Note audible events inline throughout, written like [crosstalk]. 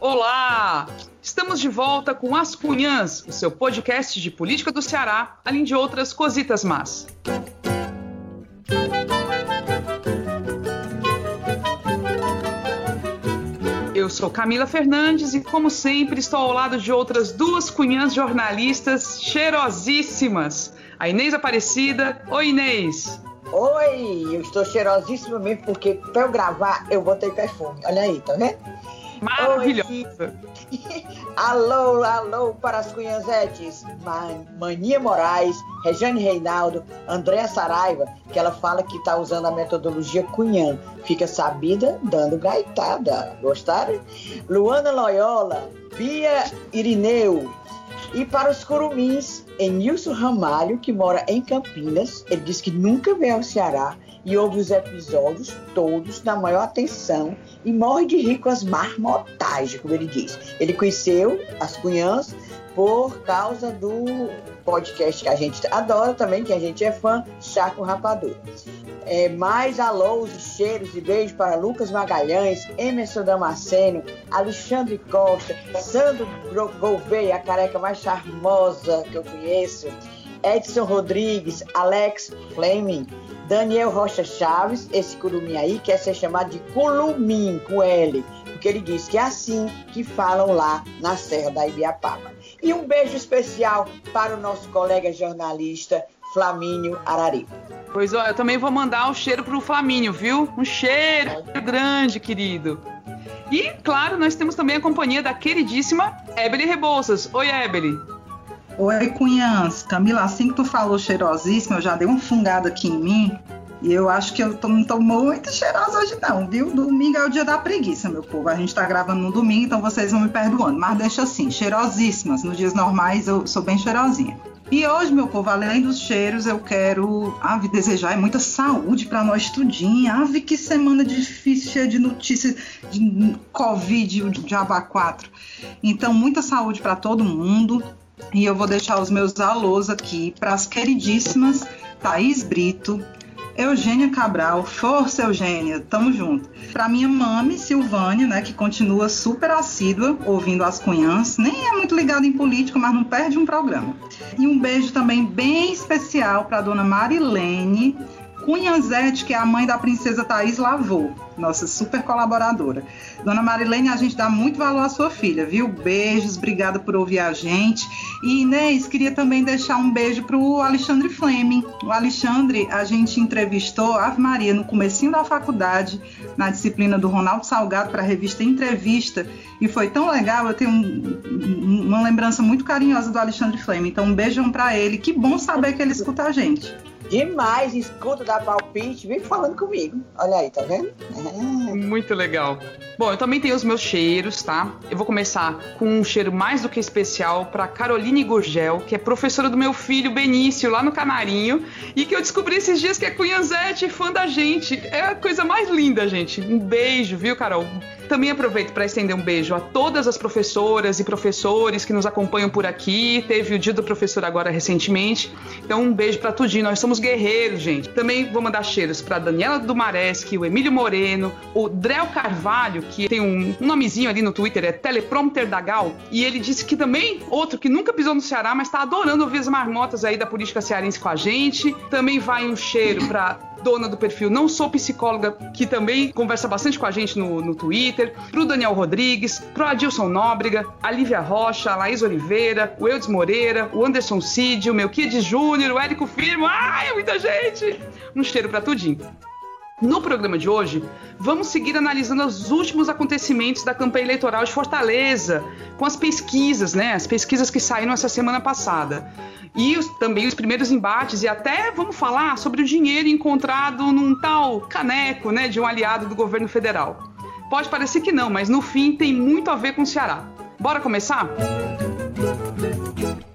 Olá! Estamos de volta com As Cunhãs, o seu podcast de política do Ceará, além de outras cositas más. Eu sou Camila Fernandes e, como sempre, estou ao lado de outras duas cunhãs jornalistas cheirosíssimas. A Inês Aparecida. Oi, Inês! Oi, eu estou cheirosíssima mesmo porque para eu gravar eu botei perfume. Olha aí, tá vendo? Maravilhosa! [laughs] alô, alô para as cunhanzetes. Mania Moraes, Regiane Reinaldo, Andréa Saraiva, que ela fala que está usando a metodologia cunhã. Fica sabida dando gaitada. Gostaram? Luana Loyola, Bia Irineu. E para os curumins, Enilson Ramalho, que mora em Campinas, ele diz que nunca veio ao Ceará e ouve os episódios todos na maior atenção e morre de rir com as marmotagens, como ele diz. Ele conheceu as cunhãs por causa do podcast que a gente adora também, que a gente é fã, Chaco Rapadura. É, mais alôs e cheiros e beijos para Lucas Magalhães, Emerson Damasceno, Alexandre Costa, Sandro Gouveia, a careca mais charmosa que eu conheço, Edson Rodrigues, Alex Fleming, Daniel Rocha Chaves, esse curumim aí quer ser chamado de culumim, com L, porque ele diz que é assim que falam lá na Serra da Ibiapaba. E um beijo especial para o nosso colega jornalista Flamínio Araripe. Pois ó, eu também vou mandar um cheiro pro Flamínio, viu? Um cheiro grande, querido. E, claro, nós temos também a companhia da queridíssima Ebele Rebouças. Oi, Ebele. Oi, Cunhãs. Camila, assim que tu falou cheirosíssima, eu já dei um fungado aqui em mim. E eu acho que eu tô, não tô muito cheirosa hoje, não, viu? Domingo é o dia da preguiça, meu povo. A gente tá gravando no domingo, então vocês vão me perdoando. Mas deixa assim, cheirosíssimas. Nos dias normais eu sou bem cheirosinha. E hoje, meu povo, além dos cheiros, eu quero ave, desejar muita saúde para nós tudinho. Ave, que semana difícil, cheia de notícias de Covid, de aba 4. Então, muita saúde para todo mundo. E eu vou deixar os meus alôs aqui para as queridíssimas Thaís Brito, Eugênia Cabral, força Eugênia, tamo junto. Para minha mãe Silvânia, né, que continua super assídua ouvindo as cunhãs, nem é muito ligada em política, mas não perde um programa. E um beijo também bem especial para dona Marilene, Cunhanzete, que é a mãe da princesa Thaís Lavô, nossa super colaboradora. Dona Marilene, a gente dá muito valor à sua filha, viu? Beijos, obrigada por ouvir a gente. E Inês, queria também deixar um beijo para o Alexandre Fleming. O Alexandre, a gente entrevistou Ave Maria no comecinho da faculdade, na disciplina do Ronaldo Salgado para a revista Entrevista, e foi tão legal, eu tenho um, uma lembrança muito carinhosa do Alexandre Fleming. Então um beijão para ele. Que bom saber que ele escuta a gente. Demais, escuta da palpite, vem falando comigo. Olha aí, tá vendo? É. Muito legal. Bom, eu também tenho os meus cheiros, tá? Eu vou começar com um cheiro mais do que especial para Caroline Gurgel, que é professora do meu filho Benício lá no Canarinho e que eu descobri esses dias que é Cunhanzete, fã da gente. É a coisa mais linda, gente. Um beijo, viu, Carol? Também aproveito para estender um beijo a todas as professoras e professores que nos acompanham por aqui. Teve o dia do professor agora recentemente. Então, um beijo para tudinho. Nós somos guerreiros, gente. Também vou mandar cheiros para Daniela Dumareschi, o Emílio Moreno, o Drel Carvalho, que tem um, nomezinho ali no Twitter, é Teleprompter da Gal. E ele disse que também, outro que nunca pisou no Ceará, mas está adorando ouvir as marmotas aí da política cearense com a gente. Também vai um cheiro para dona do perfil Não Sou Psicóloga, que também conversa bastante com a gente no, no Twitter, pro Daniel Rodrigues, pro Adilson Nóbrega, a Lívia Rocha, a Laís Oliveira, o Eudes Moreira, o Anderson Cid, o Melquides Júnior, o Érico Firmo, ai, é muita gente! Um cheiro para tudinho. No programa de hoje, vamos seguir analisando os últimos acontecimentos da campanha eleitoral de Fortaleza, com as pesquisas, né? As pesquisas que saíram essa semana passada. E os, também os primeiros embates, e até vamos falar sobre o dinheiro encontrado num tal caneco, né? De um aliado do governo federal. Pode parecer que não, mas no fim tem muito a ver com o Ceará. Bora começar? Música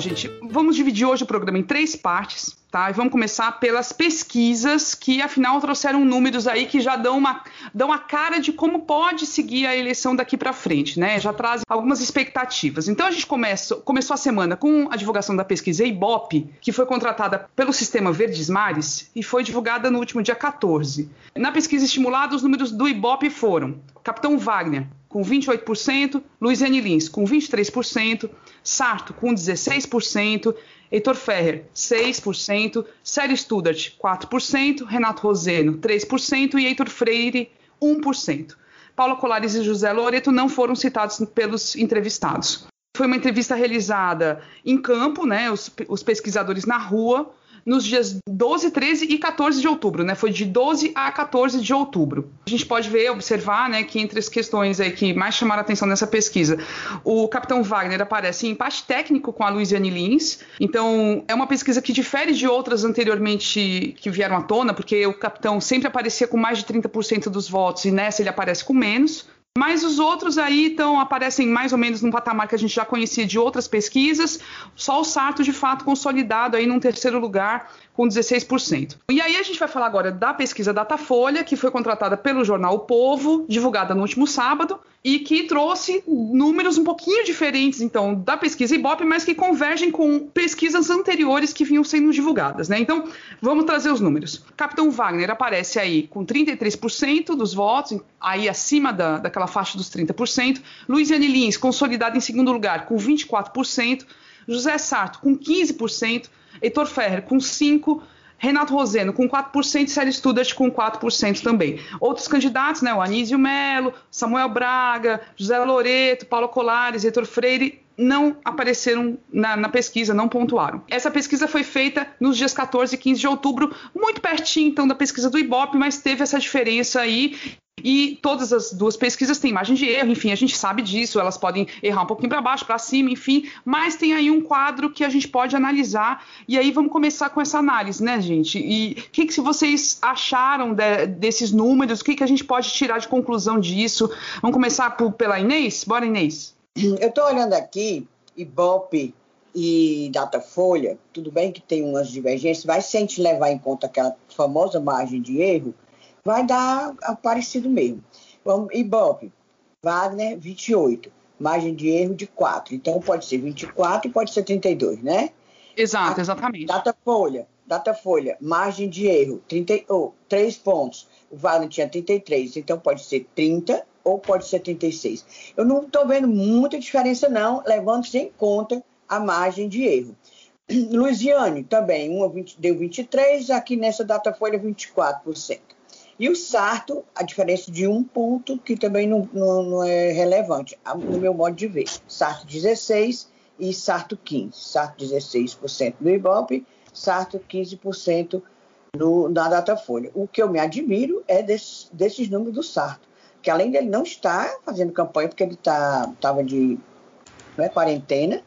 gente, vamos dividir hoje o programa em três partes, tá? E vamos começar pelas pesquisas que, afinal, trouxeram números aí que já dão uma dão a cara de como pode seguir a eleição daqui para frente, né? Já trazem algumas expectativas. Então a gente começa, começou a semana com a divulgação da pesquisa Ibope, que foi contratada pelo sistema Verdes Mares e foi divulgada no último dia 14. Na pesquisa estimulada, os números do Ibope foram: Capitão Wagner com 28%, Luiziane Lins com 23%, Sarto com 16%, Heitor Ferrer 6%, Célio Studart 4%, Renato Roseno 3% e Heitor Freire 1%. Paula Colares e José Loreto não foram citados pelos entrevistados. Foi uma entrevista realizada em campo, né, os, os pesquisadores na rua, nos dias 12, 13 e 14 de outubro, né? Foi de 12 a 14 de outubro. A gente pode ver, observar, né, que entre as questões aí que mais chamaram a atenção nessa pesquisa, o capitão Wagner aparece em empate técnico com a Luiziane Lins. Então, é uma pesquisa que difere de outras anteriormente que vieram à tona, porque o capitão sempre aparecia com mais de 30% dos votos e nessa ele aparece com menos. Mas os outros aí então aparecem mais ou menos num patamar que a gente já conhecia de outras pesquisas. Só o Sarto de fato consolidado aí num terceiro lugar com 16%. E aí a gente vai falar agora da pesquisa Datafolha, que foi contratada pelo jornal O Povo, divulgada no último sábado, e que trouxe números um pouquinho diferentes, então, da pesquisa Ibope, mas que convergem com pesquisas anteriores que vinham sendo divulgadas, né? Então, vamos trazer os números. Capitão Wagner aparece aí com 33% dos votos, aí acima da, daquela faixa dos 30%. Luiziane Lins, consolidada em segundo lugar, com 24%. José Sarto, com 15%. Heitor Ferrer com 5%, Renato Roseno com 4% e Célio Studart com 4% também. Outros candidatos, né, o Anísio Melo, Samuel Braga, José Loreto, Paulo Colares, Heitor Freire, não apareceram na, na, pesquisa, não pontuaram. Essa pesquisa foi feita nos dias 14 e 15 de outubro, muito pertinho então da pesquisa do Ibope, mas teve essa diferença aí e todas as duas pesquisas têm margem de erro, enfim, a gente sabe disso, elas podem errar um pouquinho para baixo, para cima, enfim, mas tem aí um quadro que a gente pode analisar. E aí vamos começar com essa análise, né, gente? E o que, que vocês acharam de, desses números? O que, que a gente pode tirar de conclusão disso? Vamos começar por, pela Inês? Bora, Inês. Eu estou olhando aqui, Ibope e Datafolha, tudo bem que tem umas divergências, mas se a gente levar em conta aquela famosa margem de erro, vai dar parecido mesmo. Vamos, Ibope, Wagner, 28. Margem de erro de 4. Então pode ser 24 e pode ser 32, né? Exato, exatamente. Data folha, data folha, margem de erro, 30, oh, 3 pontos. O Wagner tinha 33, então pode ser 30 ou pode ser 36. Eu não estou vendo muita diferença, não, levando-se em conta a margem de erro. [clears throat] Luiziane também, uma 20, deu 23, aqui nessa data folha 24%. E o Sarto, a diferença de um ponto, que também não, não, não é relevante, no meu modo de ver. Sarto 16 e Sarto 15. Sarto 16% no Ibope, Sarto 15% no, na Datafolha. O que eu me admiro é desse, desses números do Sarto, que além dele não estar fazendo campanha, porque ele estava tá, de é, quarentena,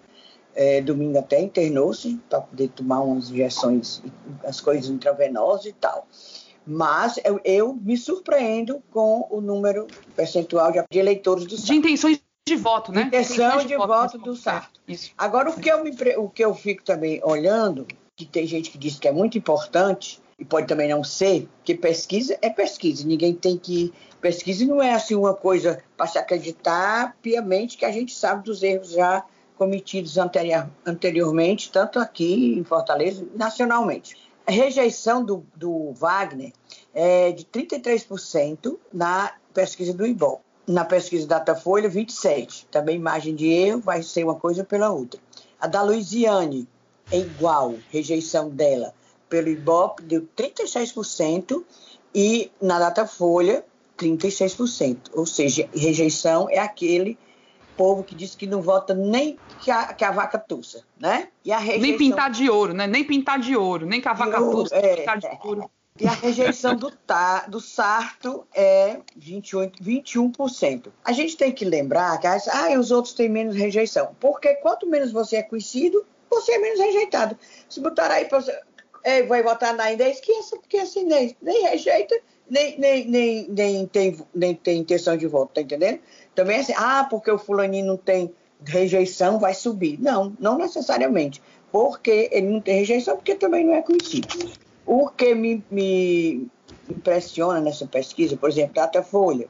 é, domingo até internou-se para poder tomar umas injeções, as coisas intravenosas e tal. Mas eu, eu me surpreendo com o número percentual de, de eleitores do Sarto. De intenções de voto, né? Intenção de, de, voto, voto do Sarto. Isso. Agora, o que, eu me, o que eu fico também olhando, que tem gente que diz que é muito importante, e pode também não ser, que pesquisa é pesquisa, ninguém tem que. Pesquisa não é assim uma coisa para se acreditar piamente que a gente sabe dos erros já cometidos anterior, anteriormente, tanto aqui em Fortaleza, nacionalmente. Rejeição do, do Wagner é de 33% na pesquisa do IBOL. Na pesquisa Datafolha, 27%. Também margem de erro vai ser uma coisa pela outra. A da Luiziane é igual, rejeição dela pelo IBOP deu 36% e na Datafolha 36%. Ou seja, rejeição é aquele povo que diz que não vota nem que a, que a vaca tussa, né? E a rejeição... Nem pintar de ouro, né? Nem pintar de ouro, nem que a vaca tussa, é, pintar de ouro. E a rejeição do, tá, do Sarto é 28, 21%. A gente tem que lembrar que ah, os outros têm menos rejeição. Porque quanto menos você é conhecido, você é menos rejeitado. Se botar aí para você. vai votar na Inês, que essa, que essa Inês nem rejeita, nem, nem, nem, nem, tem, nem tem intenção de voto, tá entendendo? Também é assim, ah, porque o fulaninho não tem rejeição vai subir. Não, não necessariamente. Porque ele não tem rejeição, porque também não é conhecido. O que me, me impressiona nessa pesquisa, por exemplo, Datafolha,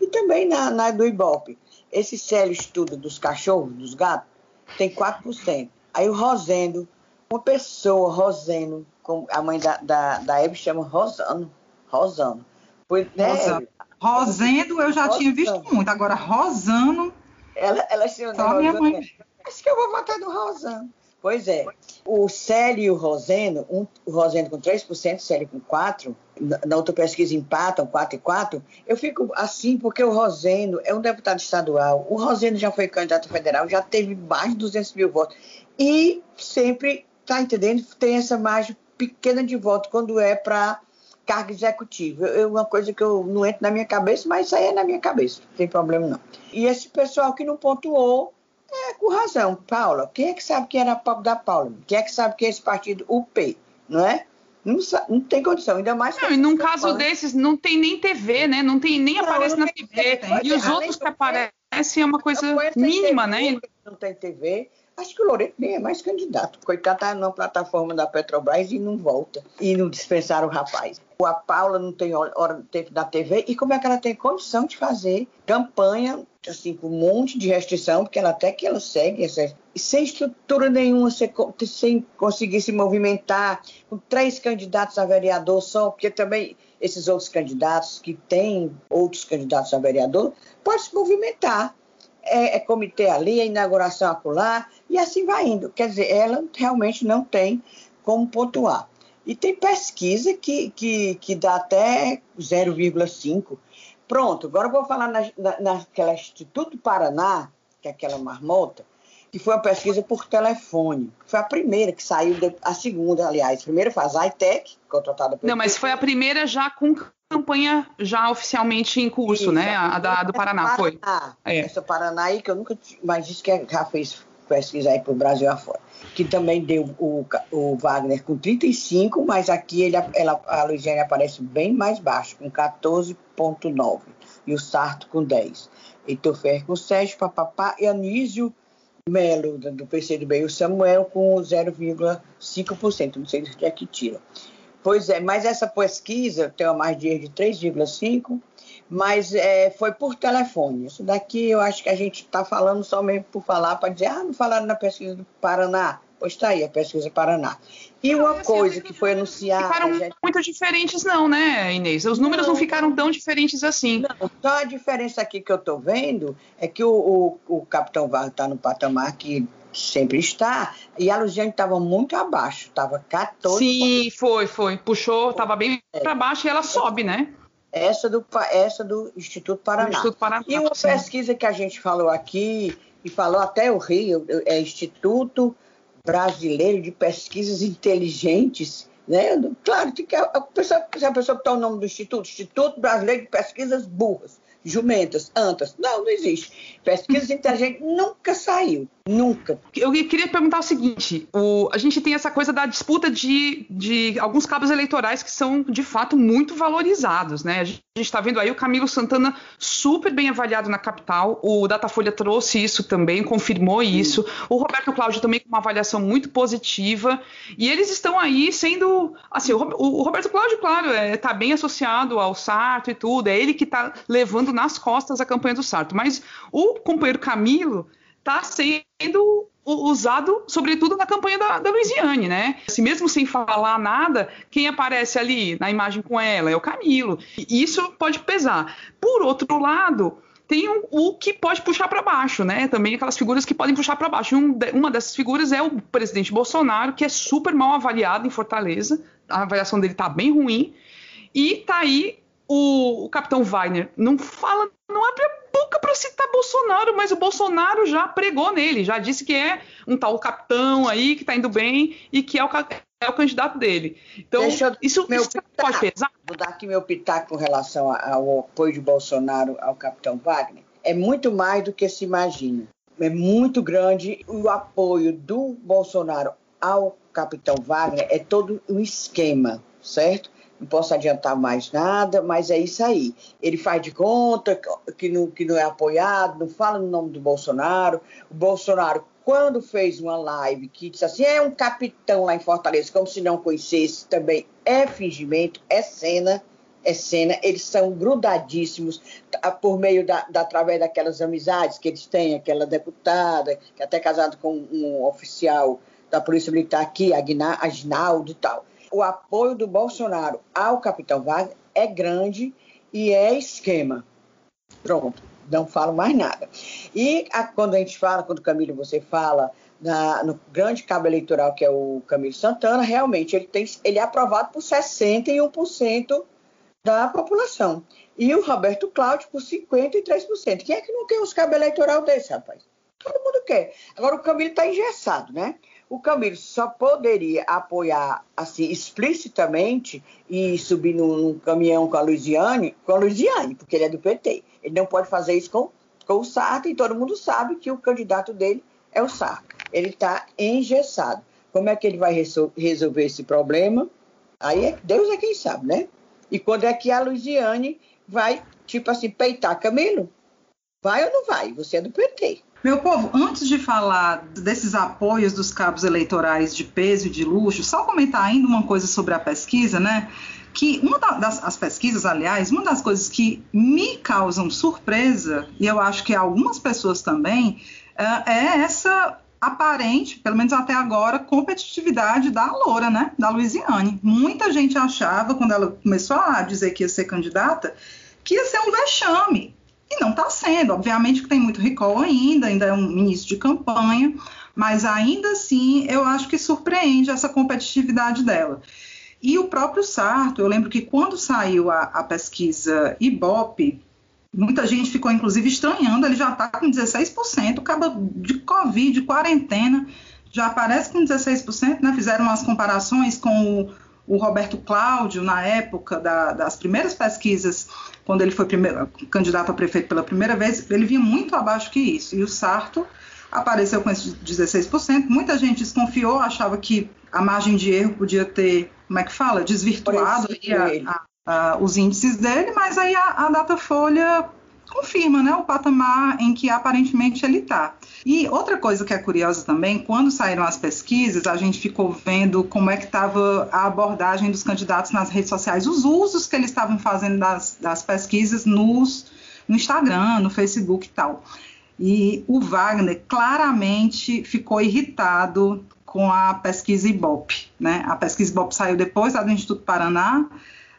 e também na, na do Ibope, esse sério estudo dos cachorros, dos gatos, tem 4%. Aí o Rosendo, uma pessoa, Rosendo, como a mãe da, da, da Hebe chama Rosano, Rosano. Pois, né, Rosano. Rosendo eu já Rosano. tinha visto muito, agora Rosano... Ela, ela chama Só minha mãe. Acho que eu vou votar no Rosano. Pois é. O Célio e o Roseno, um, o Roseno com 3%, o Célio com 4%, na outra pesquisa empatam 4 e 4, eu fico assim porque o Roseno é um deputado estadual, o Roseno já foi candidato federal, já teve mais de 200 mil votos e sempre, tá entendendo, tem essa margem pequena de voto quando é para cargo executivo. É uma coisa que eu não entro na minha cabeça, mas isso aí é na minha cabeça, não tem problema não. E esse pessoal que não pontuou, é, com razão. Paula, quem é que sabe quem era a pobre da Paula? Quem é que sabe que é esse partido UP, não é? Não, não tem condição, ainda mais. Não, e num caso desses, não tem nem TV, né? Não tem nem não, aparece na TV. e os outros que aparecem é uma coisa mínima, TV, né? Não tem TV. Acho que o Loreto nem é mais candidato. Coitado, tá na plataforma da Petrobras e não volta. E não dispensaram o rapaz. A Paula não tem hora da TV. E como é que ela tem condição de fazer campanha, assim, com um monte de restrição, porque ela até que ela segue sem estrutura nenhuma, sem conseguir se movimentar, com três candidatos a vereador só, porque também esses outros candidatos que têm outros candidatos a vereador, podem se movimentar é, é comitê ali, é inauguração acolá, e assim vai indo. Quer dizer, ela realmente não tem como pontuar. E tem pesquisa que, que, que dá até 0,5. Pronto, agora eu vou falar na, na, naquela Instituto Paraná, que é aquela marmota, que foi uma pesquisa por telefone. Foi a primeira que saiu, a segunda, aliás. A primeira foi a Zytec, contratada pelo. Não, mas foi a primeira já com campanha já oficialmente em curso, Isso, né? A, a da, do Paraná, Paraná foi. É. Essa Paraná aí, que eu nunca. Mas disse que já fez pesquisa aí para o Brasil afora. Que também deu o, o Wagner com 35, mas aqui ele, ela, a Luiziane aparece bem mais baixo, com 14,9. E o Sarto com 10. Heitor Ferro com 7, papapá. E Anísio Melo, do PCdoB, e o Samuel com 0,5%. Não sei de que é que tira. Pois é, mas essa pesquisa tem uma margem de 3,5, mas é, foi por telefone. Isso daqui eu acho que a gente está falando só mesmo por falar, para dizer, ah, não falaram na pesquisa do Paraná. Pois está aí, a pesquisa Paraná. E uma assim, coisa que foi anunciada. Ficaram gente... muito diferentes, não, né, Inês? Os números não, não ficaram tão diferentes assim. Não, só a diferença aqui que eu estou vendo é que o, o, o Capitão Varro está no patamar que sempre está, e a Luziane estava muito abaixo, estava 14. Sim, foi, foi. Puxou, estava bem é. para baixo e ela sobe, né? Essa do, essa do Instituto Paraná. Instituto Paraná. E uma sim. pesquisa que a gente falou aqui, e falou até o Rio, é Instituto Brasileiro de Pesquisas Inteligentes, né? Claro que a pessoa, se a pessoa botar o nome do Instituto, Instituto Brasileiro de Pesquisas Burras, jumentas, antas. Não, não existe. Pesquisa inteligente nunca saiu. Nunca. Eu queria perguntar o seguinte: o, a gente tem essa coisa da disputa de, de alguns cabos eleitorais que são, de fato, muito valorizados, né? A gente está vendo aí o Camilo Santana super bem avaliado na capital, o Datafolha trouxe isso também, confirmou isso, o Roberto Cláudio também com uma avaliação muito positiva, e eles estão aí sendo. Assim, o, o Roberto Cláudio, claro, está é, tá bem associado ao Sarto e tudo, é ele que está levando nas costas a campanha do Sarto, mas o companheiro Camilo está sendo usado, sobretudo, na campanha da, da Luiziane, né? Assim, mesmo sem falar nada, quem aparece ali na imagem com ela é o Camilo. E isso pode pesar. Por outro lado, tem um, o que pode puxar para baixo, né? Também aquelas figuras que podem puxar para baixo. Um uma dessas figuras é o presidente Bolsonaro, que é super mal avaliado em Fortaleza. A avaliação dele está bem ruim. E tá aí o, o capitão Weiner. Não fala, não abre a boca para citar Bolsonaro, mas o Bolsonaro já pregou nele, já disse que é um tal capitão aí que está indo bem e que é o, é o candidato dele. Então, isso, isso pode pesar? Vou dar aqui meu pitaco com relação ao apoio de Bolsonaro ao capitão Wagner. É muito mais do que se imagina. É muito grande o apoio do Bolsonaro ao capitão Wagner, é todo um esquema, certo? Não posso adiantar mais nada, mas é isso aí. Ele faz de conta que não, que não é apoiado, não fala no nome do Bolsonaro. O Bolsonaro, quando fez uma live que disse assim, é um capitão lá em Fortaleza, como se não conhecesse, também é fingimento, é cena, é cena. Eles são grudadíssimos tá, por meio da, da através daquelas amizades que eles têm, aquela deputada, que é até casado com um oficial da Polícia Militar aqui, Agnaldo e tal o apoio do Bolsonaro ao capitão Wagner é grande e é esquema. Pronto, não falo mais nada. E a, quando a gente fala, quando Camilo você fala na, no grande cabo eleitoral que é o Camilo Santana, realmente ele, tem, ele é aprovado por 61% da população. E o Roberto Cláudio por 53%. Quem é que não quer os cabos eleitoral desse, rapaz? Todo mundo quer. Agora o Camilo está engessado, né? O Camilo só poderia apoiar assim explicitamente e subir num, caminhão com a Luiziane, com a Luiziane, porque ele é do PT. Ele não pode fazer isso com, com o Sarto e todo mundo sabe que o candidato dele é o Sarto. Ele está engessado. Como é que ele vai resolver esse problema? Aí é, Deus é quem sabe, né? E quando é que a Luiziane vai, tipo assim, peitar Camilo? Vai ou não vai? Você é do PT. Meu povo, antes de falar desses apoios dos cabos eleitorais de peso e de luxo, só comentar ainda uma coisa sobre a pesquisa, né? Que uma das as pesquisas, aliás, uma das coisas que me causam surpresa, e eu acho que algumas pessoas também, é, é essa aparente, pelo menos até agora, competitividade da Loura, né? Da Luiziane. Muita gente achava, quando ela começou a dizer que ia ser candidata, que ia ser um vexame e não está sendo. Obviamente que tem muito recall ainda, ainda é um início de campanha, mas ainda assim eu acho que surpreende essa competitividade dela. E o próprio Sarto, eu lembro que quando saiu a, a pesquisa Ibope, muita gente ficou inclusive estranhando, ele já está com 16%, acaba de Covid, de quarentena, já aparece com 16%, né? Fizeram umas comparações com o, o Roberto Cláudio, na época da, das primeiras pesquisas quando ele foi primeiro, candidato a prefeito pela primeira vez, ele vinha muito abaixo que isso. E o Sarto apareceu com esses 16%. Muita gente desconfiou, achava que a margem de erro podia ter, como é que fala, desvirtuado a, a, a, os índices dele, mas aí a, a Datafolha confirma né, o patamar em que aparentemente ele está. E outra coisa que é curiosa também, quando saíram as pesquisas, a gente ficou vendo como é que estava a abordagem dos candidatos nas redes sociais, os usos que eles estavam fazendo das, das pesquisas nos, no Instagram, no Facebook e tal. E o Wagner claramente ficou irritado com a pesquisa Ibope. Né? A pesquisa Ibope saiu depois da do Instituto Paraná,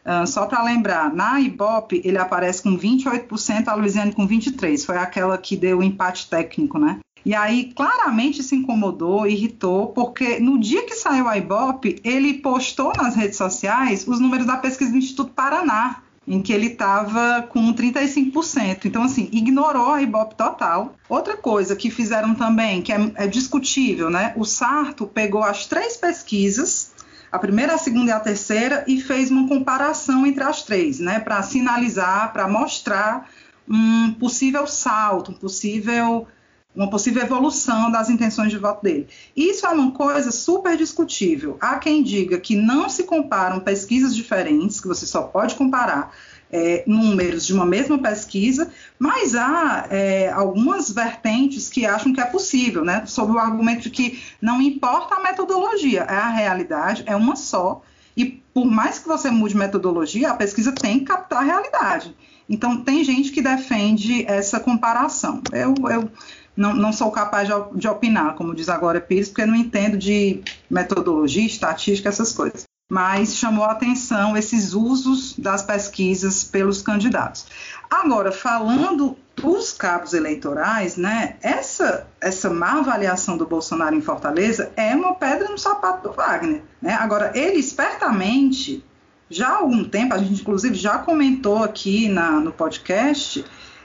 Uh, só para lembrar, na Ibope ele aparece com 28%, a Luiziane com 23%. Foi aquela que deu o empate técnico, né? E aí claramente se incomodou, irritou, porque no dia que saiu a Ibope, ele postou nas redes sociais os números da pesquisa do Instituto Paraná, em que ele estava com 35%. Então, assim, ignorou a Ibope total. Outra coisa que fizeram também, que é, é discutível, né? O Sarto pegou as três pesquisas a primeira, a segunda e a terceira e fez uma comparação entre as três, né, para sinalizar, para mostrar um possível salto, um possível, uma possível evolução das intenções de voto dele. Isso é uma coisa super discutível. Há quem diga que não se comparam pesquisas diferentes, que você só pode comparar é, números de uma mesma pesquisa, mas há é, algumas vertentes que acham que é possível, né? Sob o argumento de que não importa a metodologia, é a realidade, é uma só, e por mais que você mude metodologia, a pesquisa tem que captar a realidade. Então, tem gente que defende essa comparação. Eu, eu não, não, sou capaz de, de, opinar, como diz agora Pires, porque não entendo de metodologia, estatística, essas coisas mas chamou a atenção esses usos das pesquisas pelos candidatos. Agora, falando dos cabos eleitorais, né, essa, essa má avaliação do Bolsonaro em Fortaleza é uma pedra no sapato do Wagner. Né? Agora, ele espertamente, já há algum tempo, a gente inclusive já comentou aqui na, no podcast,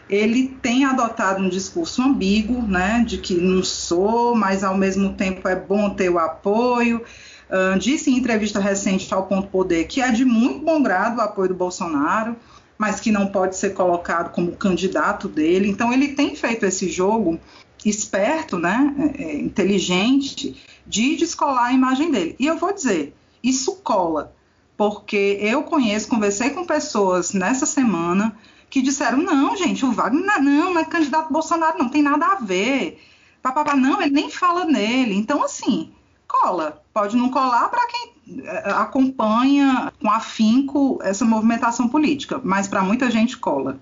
ele tem adotado um discurso ambíguo, né, de que não sou, mas ao mesmo tempo é bom ter o apoio. Uh, disse em entrevista recente ao Ponto Poder que é de muito bom grado o apoio do Bolsonaro, mas que não pode ser colocado como candidato dele. Então ele tem feito esse jogo esperto, né, é, é, inteligente, de descolar a imagem dele. E eu vou dizer, isso cola, porque eu conheço, conversei com pessoas nessa semana que disseram: não, gente, o Wagner não, não é candidato Bolsonaro, não tem nada a ver. Papapá, não, ele nem fala nele. Então, assim, cola. Pode não colar para quem eh, acompanha com afinco essa movimentação política, mas para muita gente cola.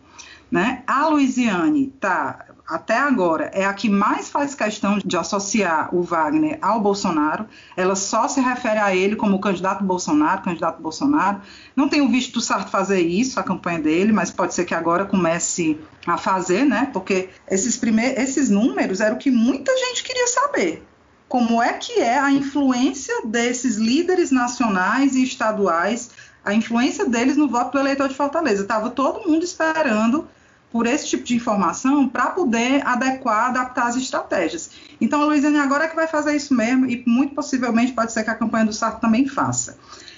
Né? A Luiziane tá até agora é a que mais faz questão de associar o Wagner ao Bolsonaro. Ela só se refere a ele como candidato Bolsonaro, candidato Bolsonaro. Não tenho visto o Sarto fazer isso, a campanha dele, mas pode ser que agora comece a fazer, né? Porque esses, primeiros, esses números eram o que muita gente queria saber. Como é que é a influência desses líderes nacionais e estaduais, a influência deles no voto do eleitor de Fortaleza? Estava todo mundo esperando por esse tipo de informação para poder adequar, adaptar as estratégias. Então, a Luiziane agora é que vai fazer isso mesmo e muito possivelmente pode ser que a campanha do Sarto também faça.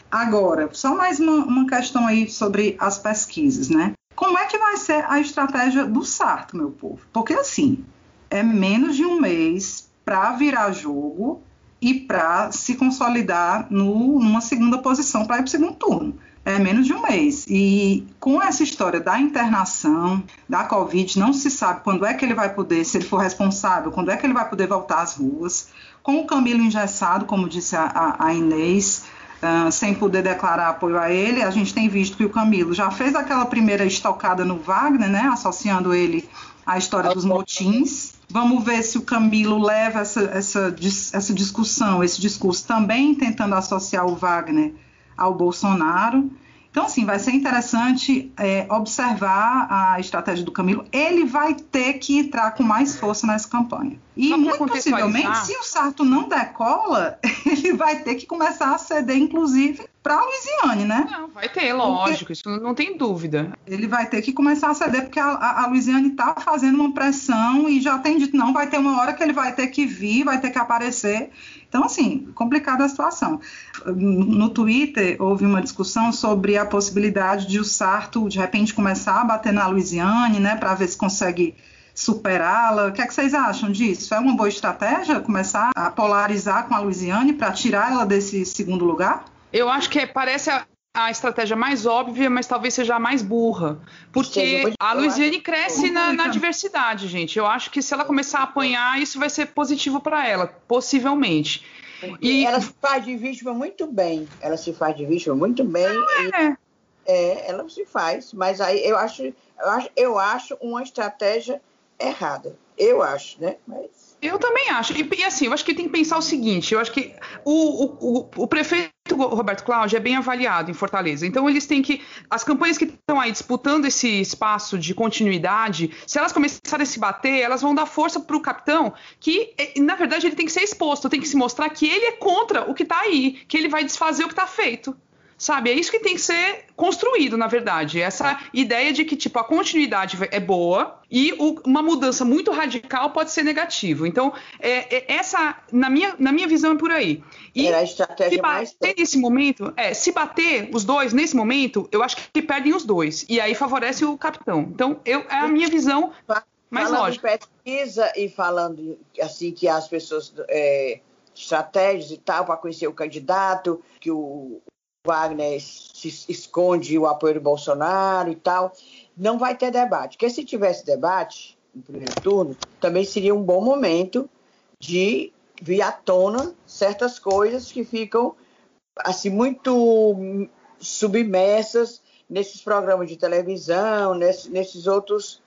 Agora, só mais uma, uma questão aí sobre as pesquisas, né? Como é que vai ser a estratégia do Sarto, meu povo? Porque assim, é menos de um mês para virar jogo e para se consolidar no, numa segunda posição para ir para o segundo turno é, menos de um mês. E com essa história da internação, da Covid, não se sabe quando é que ele vai poder, se ele for responsável, quando é que ele vai poder voltar às ruas. Com o Camilo engessado, como disse a, a, a Inês, uh, sem poder declarar apoio a ele, a gente tem visto que o Camilo já fez aquela primeira estocada no Wagner, né, associando ele à história dos motins. Vamos ver se o Camilo leva essa, essa, essa discussão, esse discurso também tentando associar o Wagner ao Bolsonaro. Então, assim, vai ser interessante é, observar a estratégia do Camilo. Ele vai ter que entrar com mais força nessa campanha. E, muito possivelmente, se o Sarto não decola, [laughs] ele vai ter que começar a ceder, inclusive, para a Luiziane, né? Não, vai ter, lógico, porque isso não tem dúvida. Ele vai ter que começar a ceder, porque a, a, a Luiziane está fazendo uma pressão e já tem dito, não, vai ter uma hora que ele vai ter que vir, vai ter que aparecer. Então, assim, complicada a situação. No Twitter houve uma discussão sobre a possibilidade de o Sarto, de repente, começar a bater na Luiziane, né, para ver se consegue superá-la. O que, é que vocês acham disso? É uma boa estratégia começar a polarizar com a Luiziane para tirar ela desse segundo lugar? Eu acho que parece a, a estratégia mais óbvia, mas talvez seja a mais burra. Porque a Luiziane cresce na, na, diversidade, gente. Eu acho que se ela começar a apanhar, isso vai ser positivo para ela, possivelmente. E ela se faz de vítima muito bem. Ela se faz de vítima muito bem. é. é, ela se faz, mas aí eu acho, eu acho, eu acho uma estratégia errada. Eu acho, né? Mas eu também acho. E, e, assim, eu acho que tem que pensar o seguinte: eu acho que o, o, o prefeito Roberto Cláudio é bem avaliado em Fortaleza. Então, eles têm que. As campanhas que estão aí disputando esse espaço de continuidade, se elas começarem a se bater, elas vão dar força para o capitão, que, eh, na verdade, ele tem que ser exposto, tem que se mostrar que ele é contra o que está aí, que ele vai desfazer o que está feito. Sabe? É isso que tem que ser construído, na verdade. Essa ideia de que, tipo, a continuidade é boa e o, uma mudança muito radical pode ser negativo. Então, é, é, essa, na minha, na minha visão, é por aí. E Era a estratégia se bater mais... nesse momento, é, se bater os dois nesse momento, eu acho que perdem os dois. E aí favorece o capitão. Então, eu, é a minha visão mais falando lógica. Falando pesquisa e falando, assim, que as pessoas... É, estratégias e tal para conhecer o candidato, que o, Wagner esconde o apoio do Bolsonaro e tal. Não vai ter debate. Porque se tivesse debate no primeiro turno, também seria um bom momento de vir à tona certas coisas que ficam assim muito submersas nesses programas de televisão, nesses, nesses outros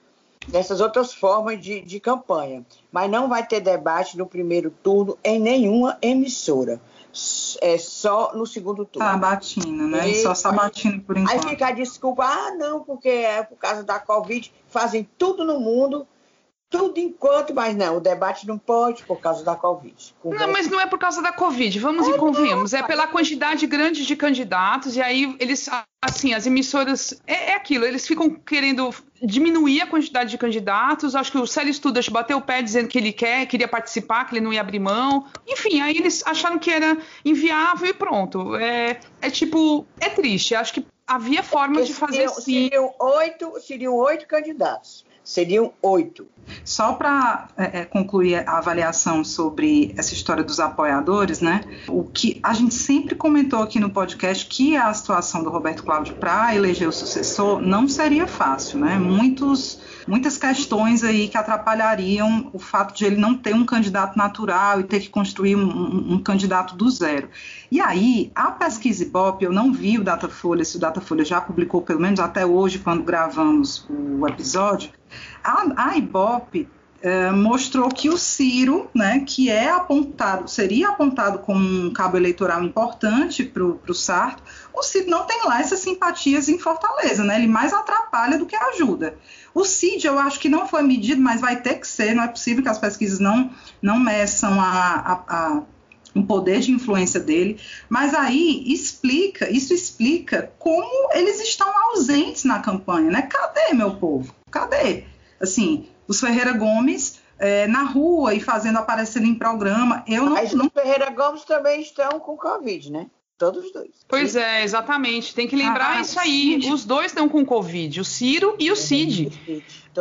nessas outras formas de, de campanha. Mas não vai ter debate no primeiro turno em nenhuma emissora é só no segundo turno. Sabatina, né? E, só sabatina por enquanto. Aí fica a desculpa, ah, não, porque é por causa da Covid, fazem tudo no mundo, tudo enquanto, mas não, o debate não pode por causa da Covid. Não, mas não é por causa da Covid, vamos é, e convenhamos, é pela quantidade grande de candidatos, e aí eles, assim, as emissoras, é, é aquilo, eles ficam querendo diminuir a quantidade de candidatos. Acho que o Célio Studas bateu o pé dizendo que ele quer, queria participar, que ele não ia abrir mão. Enfim, aí eles acharam que era inviável e pronto. É, é tipo, é triste. Acho que havia formas de fazer seriam, sim. Seriam oito, seriam oito candidatos. Seriam oito. Só para é, é, concluir a avaliação sobre essa história dos apoiadores, né? O que a gente sempre comentou aqui no podcast que a situação do Roberto Cláudio para eleger o sucessor não seria fácil, né? Muitos, muitas questões aí que atrapalhariam o fato de ele não ter um candidato natural e ter que construir um, um, um candidato do zero. E aí, a pesquisa Ibope, eu não vi o Datafolha, se o Datafolha já publicou, pelo menos até hoje, quando gravamos o episódio, a, a Ibope é, mostrou que o Ciro, né, que é apontado, seria apontado como um cabo eleitoral importante para o Sarto, o Ciro não tem lá essas simpatias em Fortaleza, né? Ele mais atrapalha do que ajuda. O CID eu acho que não foi medido, mas vai ter que ser, não é possível que as pesquisas não, não meçam a, a, a um poder de influência dele, mas aí explica, isso explica como eles estão ausentes na campanha, né? Cadê meu povo? Cadê? Assim, os Ferreira Gomes é, na rua e fazendo aparecer em programa. Eu não, Mas não... os Ferreira Gomes também estão com Covid, né? Todos os dois. Pois Sim. é, exatamente. Tem que lembrar ah, isso aí. Cid. Os dois estão com Covid, o Ciro e o Cid.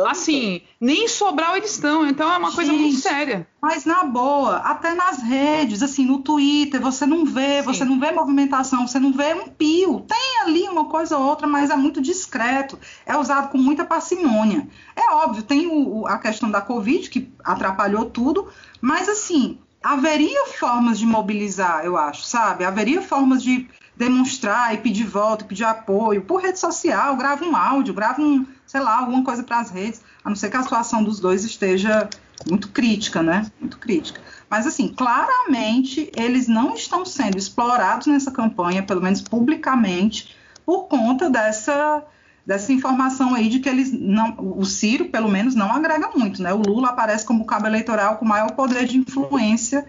assim, nem em Sobral eles estão, então é uma Gente, coisa muito séria. Mas na boa, até nas redes, assim, no Twitter, você não vê, Sim. você não vê movimentação, você não vê um pio. Tem ali uma coisa ou outra, mas é muito discreto. É usado com muita parcimônia. É óbvio, tem o, a questão da Covid, que atrapalhou tudo, mas assim, haveria formas de mobilizar, eu acho, sabe? Haveria formas de demonstrar e pedir voto, pedir apoio por rede social, grava um áudio, grava um, sei lá, alguma coisa para as redes, a não ser que a situação dos dois esteja muito crítica, né? Muito crítica. Mas assim, claramente eles não estão sendo explorados nessa campanha, pelo menos publicamente, por conta dessa dessa informação aí de que eles não, o Ciro, pelo menos, não agrega muito, né? O Lula aparece como cabo eleitoral com maior poder de influência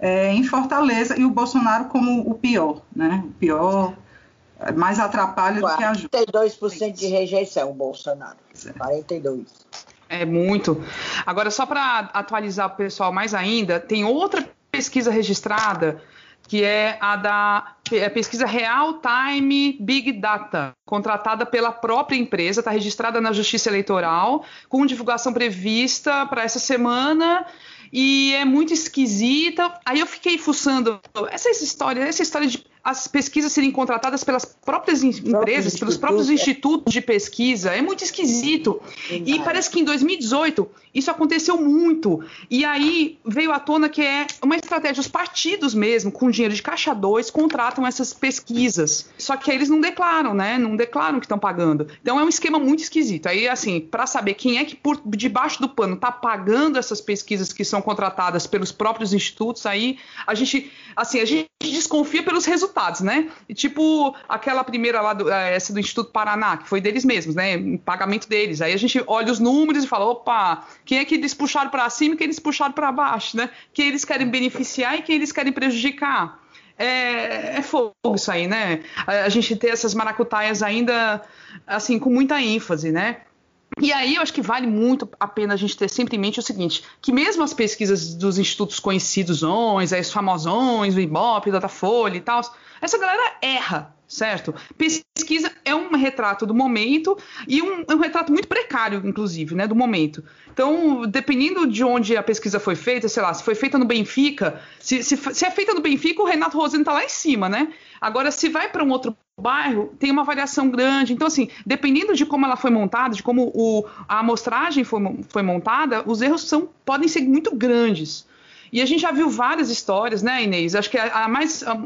é, em Fortaleza e o Bolsonaro como o pior, né? O pior, é, mais atrapalha do que ajuda. 42% de rejeição, o Bolsonaro. 42%. É muito. Agora, só para atualizar o pessoal mais ainda, tem outra pesquisa registrada que é a da é pesquisa Real Time Big Data, contratada pela própria empresa, está registrada na Justiça Eleitoral, com divulgação prevista para essa semana e é muito esquisita. Aí eu fiquei fuçando essa história, essa história de as pesquisas serem contratadas pelas próprias empresas, pelos próprios institutos de pesquisa. É muito esquisito. E parece que em 2018 isso aconteceu muito. E aí veio à tona que é uma estratégia. Os partidos mesmo, com dinheiro de caixa 2, contratam essas pesquisas. Só que eles não declaram, né? Não declaram que estão pagando. Então é um esquema muito esquisito. Aí, assim, para saber quem é que por debaixo do pano está pagando essas pesquisas que são contratadas pelos próprios institutos, aí a gente, assim, a gente desconfia pelos resultados resultados, né? E, tipo aquela primeira lá, do, eh, essa do Instituto Paraná, que foi deles mesmos, né? Pagamento deles. Aí a gente olha os números e fala, opa, quem é que eles puxaram para cima e quem eles puxaram para baixo, né? Quem eles querem beneficiar e quem eles querem prejudicar. É, é, fogo isso aí, né? A gente ter essas maracutaias ainda, assim, com muita ênfase, né? E aí eu acho que vale muito a pena a gente ter sempre em mente o seguinte, que mesmo as pesquisas dos institutos conhecidos, os famosões, o Ibope, o Datafolha e tal, essa galera erra, certo? Pesquisa é um retrato do momento e um, um, retrato muito precário, inclusive, né, do momento. Então, dependendo de onde a pesquisa foi feita, sei lá, se foi feita no Benfica, se, se, se é feita no Benfica, o Renato Rosendo tá lá em cima, né? Agora, se vai para um outro bairro, tem uma variação grande. Então, assim, dependendo de como ela foi montada, de como o, a amostragem foi, foi montada, os erros são, podem ser muito grandes. E a gente já viu várias histórias, né, Inês? Acho que a, a mais a,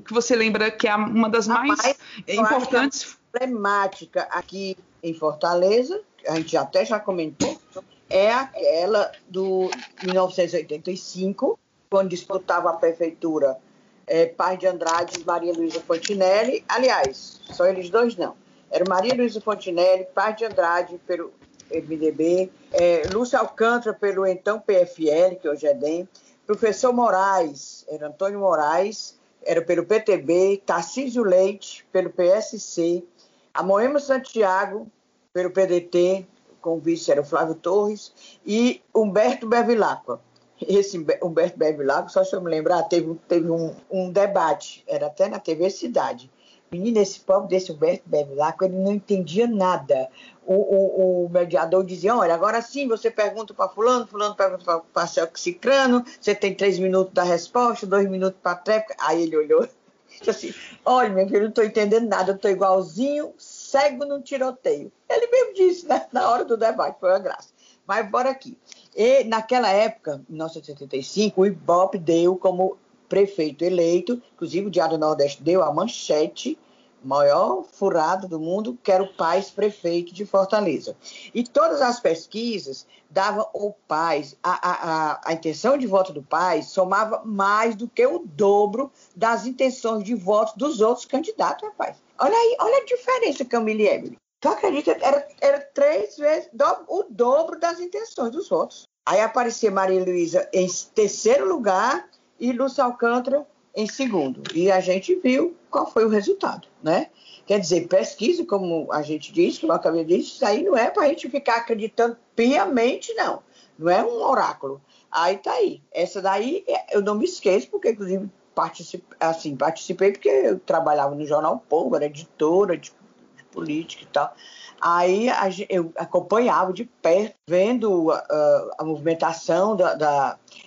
que você lembra que é uma das mais, mais importantes. Problemática aqui em Fortaleza, a gente até já comentou, é aquela do 1985, quando disputava a prefeitura é, Pai de Andrade e Maria Luísa Fontinelli. Aliás, só eles dois não. Era Maria Luísa Fontinelli, Pai de Andrade pelo MDB, é, Lúcia Alcântara pelo então PFL, que hoje é DEM, professor Moraes, era Antônio Moraes, era pelo PTB, Tarcísio Leite, pelo PSC, a Moema Santiago, pelo PDT, com o vice era o Flávio Torres, e Humberto Bevilacqua. Esse Humberto Bevilacqua, só se eu me lembrar, teve, teve um, um debate, era até na TV Cidade, Menino, esse pobre desse Humberto Bevilacqua, ele não entendia nada. O, o, o, mediador dizia, olha, agora sim você pergunta para fulano, fulano pergunta para Cicrano, você tem três minutos da resposta, dois minutos para a tréplica. Aí ele olhou [laughs] disse assim, olha, meu filho, não estou entendendo nada, eu estou igualzinho, cego no tiroteio. Ele mesmo disse né, na hora do debate, foi uma graça. Mas bora aqui. E naquela época, em 1975, o Ibope deu como prefeito eleito, inclusive o Diário Nordeste deu a manchete, maior furado do mundo, que era o Paz prefeito de Fortaleza. E todas as pesquisas davam o Paz, a, a, a, intenção de voto do Paz somava mais do que o dobro das intenções de voto dos outros candidatos, rapaz. Olha aí, olha a diferença, Camille Emily. Tu acredita? Era, era três vezes do, o dobro das intenções dos votos. Aí aparecia Maria Luísa em terceiro lugar e Lúcia Alcântara em segundo. E a gente viu qual foi o resultado, né? Quer dizer, pesquisa, como a gente disse, como eu acabei de dizer, isso aí não é para a gente ficar acreditando piamente, não. Não é um oráculo. Aí tá aí. Essa daí é, eu não me esqueço, porque inclusive participei, assim, participei porque eu trabalhava no Jornal Povo, era editora de, de política e tal. Aí eu acompanhava de perto, vendo a, a, a movimentação, da,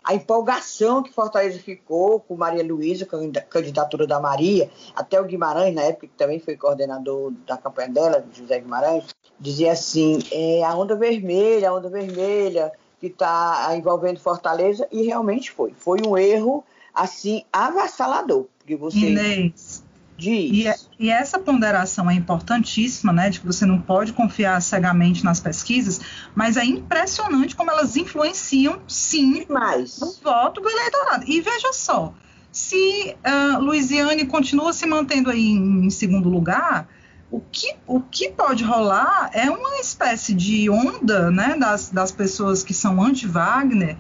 a empolgação que Fortaleza ficou com Maria Luísa, candidatura da Maria, até o Guimarães, na época, que também foi coordenador da campanha dela, José Guimarães, dizia assim: é a onda vermelha, a onda vermelha que está envolvendo Fortaleza, e realmente foi. Foi um erro, assim, avassalador. Porque você. Inês e, é, e, essa ponderação é importantíssima, né, de que você não pode confiar cegamente nas pesquisas, mas é impressionante como elas influenciam, sim, mais. o voto do eleitorado. E veja só, se uh, Luiziane continua se mantendo aí em, em segundo lugar, o que, o que pode rolar é uma espécie de onda né, das, das pessoas que são anti-Wagner,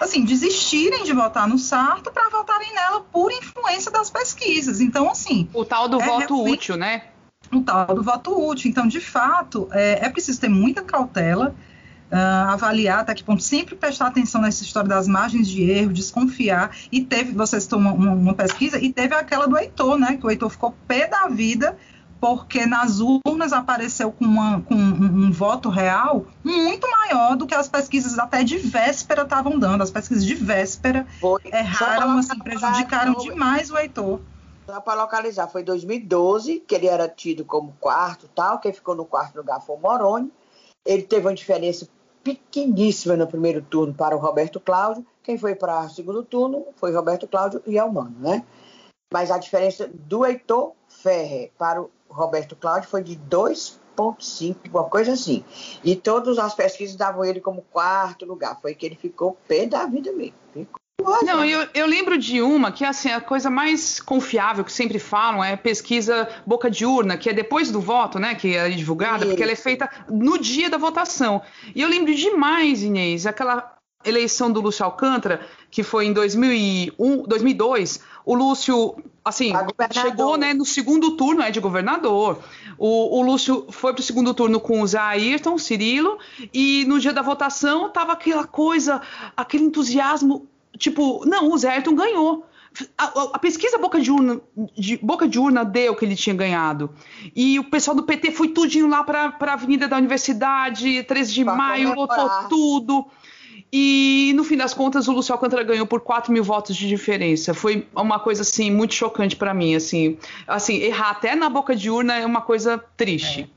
assim, desistirem de votar no Sarto para votarem nela por influência das pesquisas. Então, assim. O tal do é voto útil, né? O tal do voto útil. Então, de fato, é, é preciso ter muita cautela. Uh, avaliar até que ponto, sempre prestar atenção nessa história das margens de erro, desconfiar. E teve, vocês tomam uma, uma, pesquisa, e teve aquela do Heitor, né? Que o Heitor ficou pé da vida porque nas urnas apareceu com, uma, com um, um, voto real muito maior do que as pesquisas até de véspera estavam dando. As pesquisas de véspera foi. erraram, assim, prejudicaram então, demais o Heitor. Só para localizar, foi 2012, que ele era tido como quarto tal, quem ficou no quarto lugar foi o Moroni. Ele teve uma diferença pequeníssima no primeiro turno para o Roberto Cláudio. Quem foi para o segundo turno foi Roberto Cláudio e Elmano, né? Mas a diferença do Heitor Ferrer para o Roberto Cláudio foi de 2,5, uma coisa assim. E todas as pesquisas davam ele como quarto lugar. Foi que ele ficou pé da vida mesmo. Ficou não, eu, eu, lembro de uma que assim, a coisa mais confiável que sempre falam é pesquisa boca de urna, que é depois do voto, né? Que é divulgada, Isso. porque ela é feita no dia da votação. E eu lembro demais, Inês, aquela eleição do Lúcio Alcântara, que foi em 2001, 2002, o Lúcio, assim, chegou né, no segundo turno é de governador. O, o Lúcio foi para o segundo turno com o Zé Ayrton, Cirilo, e no dia da votação tava aquela coisa, aquele entusiasmo, tipo, não, o Zé Ayrton ganhou. A, a, pesquisa boca de, urna, de, boca de urna deu que ele tinha ganhado. E o pessoal do PT foi tudinho lá para a Avenida da Universidade, 13 de maio, lotou tudo. E no fim das contas, o Lúcio Alcântara ganhou por 4 mil votos de diferença. Foi uma coisa assim muito chocante para mim. Assim, assim, errar até na boca de urna é uma coisa triste.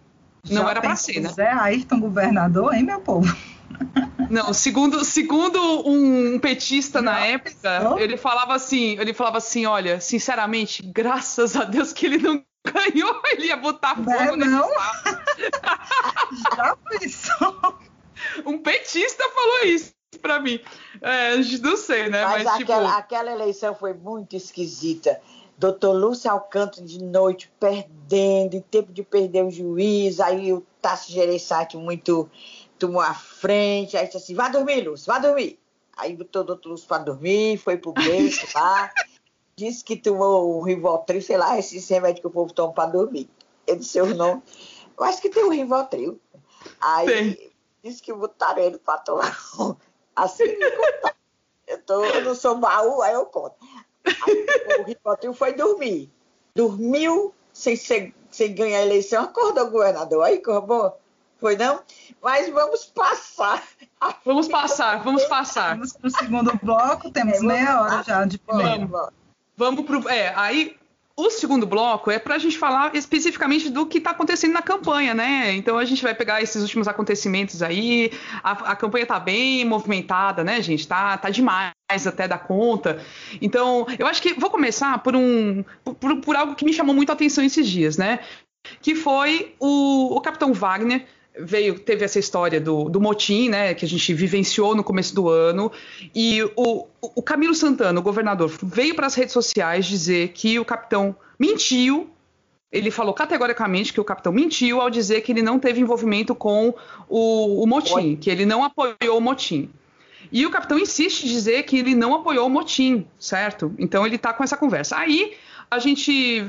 É. Não era para ser, né? Zé Ayrton governador, hein, meu povo? [laughs] Não, segundo, segundo um petista não, na época, não. ele falava assim, ele falava assim, olha, sinceramente, graças a Deus que ele não [laughs] ganhou, ele ia botar fogo é, não. [laughs] Já pensou? Um petista falou isso para mim. É, não sei, né? Mas, Mas tipo, aquela, tipo... aquela eleição foi muito esquisita. Doutor Lúcio Alcântara de noite perdendo, em tempo de perder o juiz, aí o Tassi Gereissati muito tomou a frente, aí disse assim, vá dormir, Lúcio, vá dormir. Aí botou o doutor Lúcio para dormir, foi pro beijo lá, [laughs] disse que tomou o Rivotril, sei lá, esse remédio que o povo toma para dormir. Eu disse o nome. Eu acho que tem o Rivotril. Aí disse que botaram ele para tomar Assim Eu, tô, eu não sou baú, aí eu conto. Aí, o Ripotinho foi dormir. Dormiu sem, sem, sem ganhar a eleição, acordou governador. Aí, Corbô? Foi não? Mas vamos passar. Vamos passar, vamos passar. Vamos para o segundo bloco, temos é, meia hora já de primeiro. Vamos, vamos pro. É, aí o segundo bloco é para a gente falar especificamente do que está acontecendo na campanha, né? Então a gente vai pegar esses últimos acontecimentos aí. A, a campanha está bem movimentada, né, gente? Tá, tá demais até da conta. Então, eu acho que vou começar por um por, por algo que me chamou muito a atenção esses dias, né? Que foi o, o Capitão Wagner veio, teve essa história do, do motim, né, que a gente vivenciou no começo do ano, e o, o Camilo Santana, o governador, veio para as redes sociais dizer que o capitão mentiu. Ele falou categoricamente que o capitão mentiu ao dizer que ele não teve envolvimento com o, o motim, que ele não apoiou o motim. E o capitão insiste em dizer que ele não apoiou o motim, certo? Então ele está com essa conversa. Aí a gente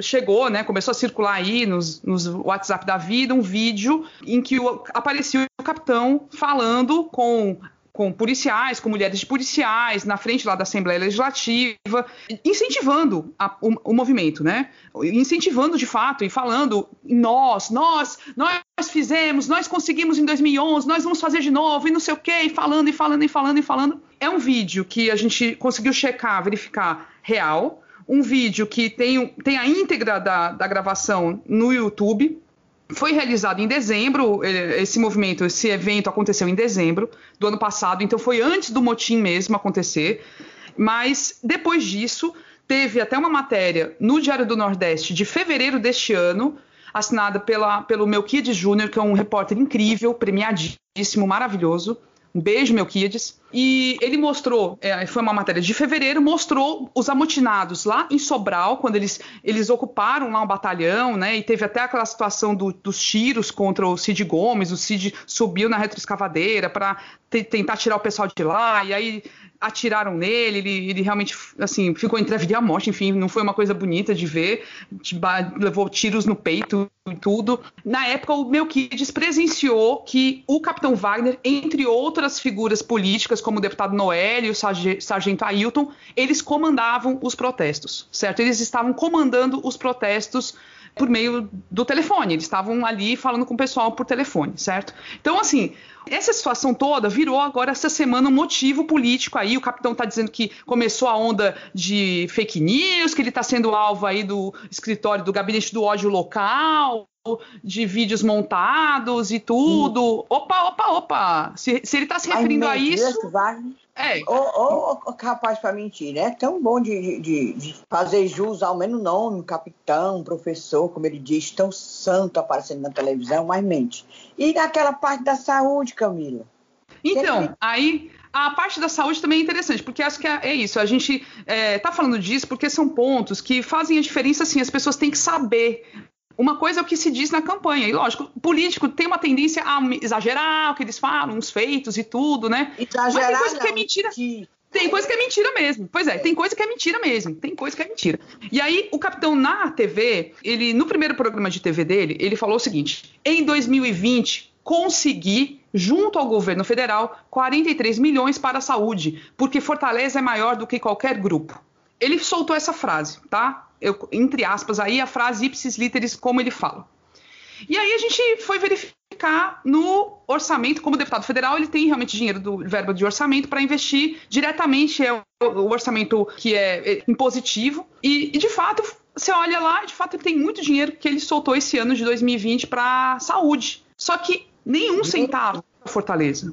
chegou, né, começou a circular aí nos, nos WhatsApp da vida um vídeo em que o, aparecia o capitão falando com com policiais, com mulheres de policiais, na frente lá da Assembleia Legislativa, incentivando a, o, o, movimento, né? Incentivando de fato e falando, nós, nós, nós fizemos, nós conseguimos em 2011, nós vamos fazer de novo e não sei o quê, e falando, e falando, e falando, e falando. É um vídeo que a gente conseguiu checar, verificar real, um vídeo que tem, tem a íntegra da, da gravação no YouTube. Foi realizado em dezembro, eh, esse movimento, esse evento aconteceu em dezembro do ano passado, então foi antes do motim mesmo acontecer. Mas depois disso, teve até uma matéria no Diário do Nordeste de fevereiro deste ano, assinada pela, pelo Melquiades Júnior, que é um repórter incrível, premiadíssimo, maravilhoso. Um beijo, Melquiades. E ele mostrou, é, foi uma matéria de fevereiro, mostrou os amotinados lá em Sobral, quando eles, eles ocuparam lá um batalhão, né? E teve até aquela situação do, dos tiros contra o Cid Gomes. O Cid subiu na retroescavadeira para tentar tirar o pessoal de lá, e aí atiraram nele, ele, ele, realmente, assim, ficou entre a vida e a morte, enfim, não foi uma coisa bonita de ver, levou tiros no peito e tudo. Na época, o Melquides presenciou que o Capitão Wagner, entre outras figuras políticas, como o deputado Noel e o sargento Ailton, eles comandavam os protestos, certo? Eles estavam comandando os protestos por meio do telefone. Eles estavam ali falando com o pessoal por telefone, certo? Então, assim, essa situação toda virou agora essa semana um motivo político aí. O capitão está dizendo que começou a onda de fake news, que ele está sendo alvo aí do escritório do gabinete do ódio local, de vídeos montados e tudo. Hum. Opa, opa, opa! Se, se ele está se referindo a isso. É. Ou, ou capaz para mentir, né? É tão bom de, de, de, fazer jus ao menos nome, capitão, professor, como ele diz, tão santo aparecendo na televisão, mas mente. E naquela parte da saúde, Camila? Então, aí a parte da saúde também é interessante, porque acho que é, é isso. A gente é, tá falando disso porque são pontos que fazem a diferença, assim, as pessoas têm que saber uma coisa é o que se diz na campanha. E, lógico, político tem uma tendência a exagerar o que eles falam, os feitos e tudo, né? Exagerar. Mas tem coisa que é mentira. Tem coisa que é mentira mesmo. Pois é, tem coisa que é mentira mesmo. Tem coisa que é mentira. E aí, o capitão na TV, ele, no primeiro programa de TV dele, ele falou o seguinte: em 2020, consegui, junto ao governo federal, 43 milhões para a saúde, porque Fortaleza é maior do que qualquer grupo. Ele soltou essa frase, tá? Eu, entre aspas, aí a frase ipsis literis, como ele fala. E aí a gente foi verificar no orçamento, como deputado federal, ele tem realmente dinheiro do verbo de orçamento para investir diretamente, é o, o, orçamento que é, é impositivo, e, e de fato você olha lá, de fato ele tem muito dinheiro que ele soltou esse ano de 2020 para saúde. Só que nenhum centavo para Fortaleza.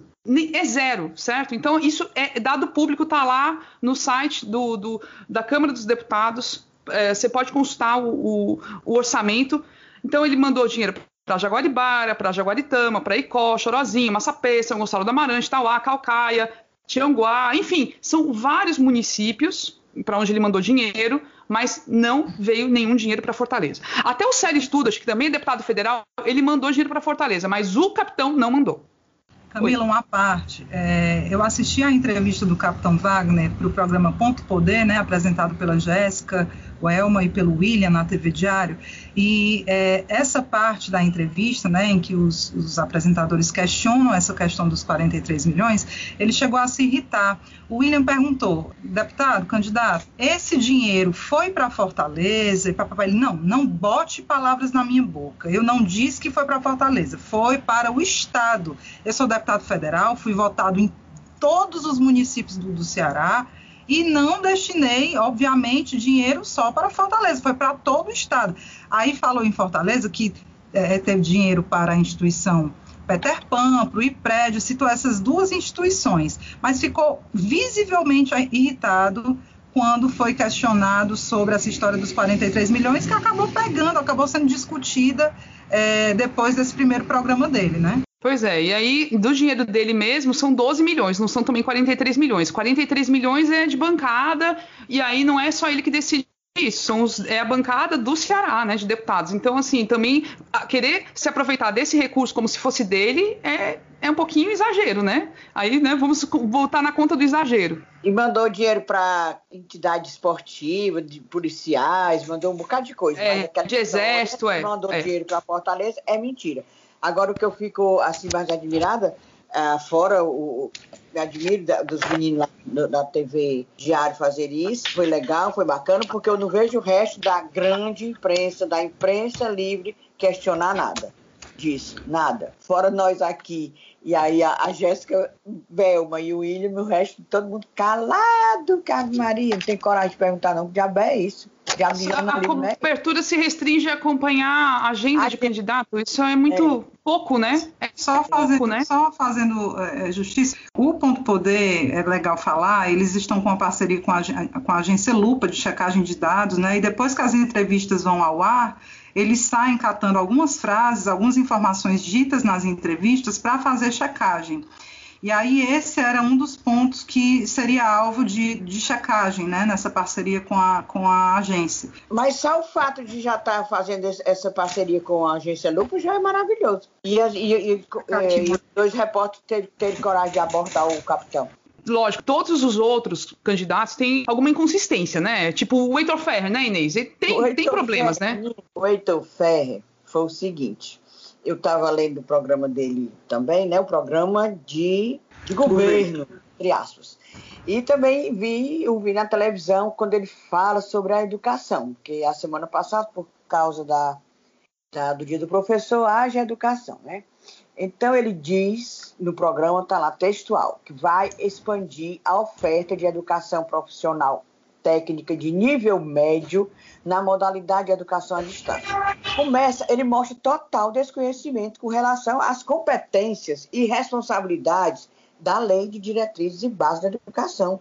É zero, certo? Então, isso é dado público, está lá no site do, do, da Câmara dos Deputados é, você pode consultar o, o, o, orçamento. Então ele mandou dinheiro para Jaguaribara, para Jaguaritama, para Icó, Chorozinho, Massapê, São Gonçalo da Amarante, Tauá, Calcaia, Tianguá, enfim, são vários municípios para onde ele mandou dinheiro, mas não veio nenhum dinheiro para Fortaleza. Até o Célio Estudas, que também é deputado federal, ele mandou dinheiro para Fortaleza, mas o capitão não mandou. Camila, uma parte. É, eu assisti a entrevista do Capitão Wagner para o programa Ponto Poder, né, apresentado pela Jéssica, Elma e pelo William na TV Diário, e é, essa parte da entrevista, né, em que os, os, apresentadores questionam essa questão dos 43 milhões, ele chegou a se irritar. O William perguntou, deputado, candidato, esse dinheiro foi para Fortaleza? E papai, ele, não, não bote palavras na minha boca. Eu não disse que foi para Fortaleza, foi para o Estado. Eu sou deputado federal, fui votado em todos os municípios do, do Ceará, e não destinei, obviamente, dinheiro só para Fortaleza, foi para todo o estado. Aí falou em Fortaleza que é, teve dinheiro para a instituição Peter Pan, para o IPRED, citou essas duas instituições, mas ficou visivelmente irritado quando foi questionado sobre essa história dos 43 milhões, que acabou pegando, acabou sendo discutida é, depois desse primeiro programa dele, né? Pois é, e aí do dinheiro dele mesmo são 12 milhões, não são também 43 milhões. 43 milhões é de bancada, e aí não é só ele que decide isso, são os, é a bancada do Ceará, né, de deputados. Então, assim, também querer se aproveitar desse recurso como se fosse dele é, é um pouquinho exagero, né? Aí, né, vamos voltar na conta do exagero. E mandou dinheiro para entidade esportiva, de policiais, mandou um bocado de coisa. É, de exército, é. Mandou é. dinheiro para Fortaleza, é mentira. Agora, o que eu fico assim mais admirada, uh, fora o. Me admiro da, dos meninos lá do, da TV Diário fazer isso, foi legal, foi bacana, porque eu não vejo o resto da grande imprensa, da imprensa livre, questionar nada disso, nada. Fora nós aqui. E aí a, a Jéssica Velma e o William, o resto, todo mundo calado, Carlos Maria, não tem coragem de perguntar não, que diabo é isso? A cobertura se restringe a acompanhar a agenda a de candidato. Isso é muito é. pouco, né? É só fazendo, pouco, né? Só fazendo é, justiça. O Ponto Poder, é legal falar, eles estão com uma parceria com a, com a agência Lupa de checagem de dados, né? E depois que as entrevistas vão ao ar, eles saem catando algumas frases, algumas informações ditas nas entrevistas para fazer checagem. E aí esse era um dos pontos que seria alvo de, de checagem, né, nessa parceria com a, com a agência. Mas só o fato de já estar tá fazendo essa parceria com a agência Lupo já é maravilhoso. E, e, e, e os dois repórteres terem ter coragem de abordar o capitão lógico, todos os outros candidatos têm alguma inconsistência, né? Tipo o Heitor Ferrer, né, Inês? Ele tem, tem problemas, Ferrer, né? O Heitor Ferrer foi o seguinte: eu estava lendo o programa dele também, né? O programa de, de governo, entre aspas. E também vi, eu vi na televisão quando ele fala sobre a educação, porque a semana passada, por causa da, da do dia do professor, haja educação, né? Então ele diz no programa, está lá textual, que vai expandir a oferta de educação profissional técnica de nível médio na modalidade de educação à distância. Começa, ele mostra total desconhecimento com relação às competências e responsabilidades da lei de diretrizes e bases da educação.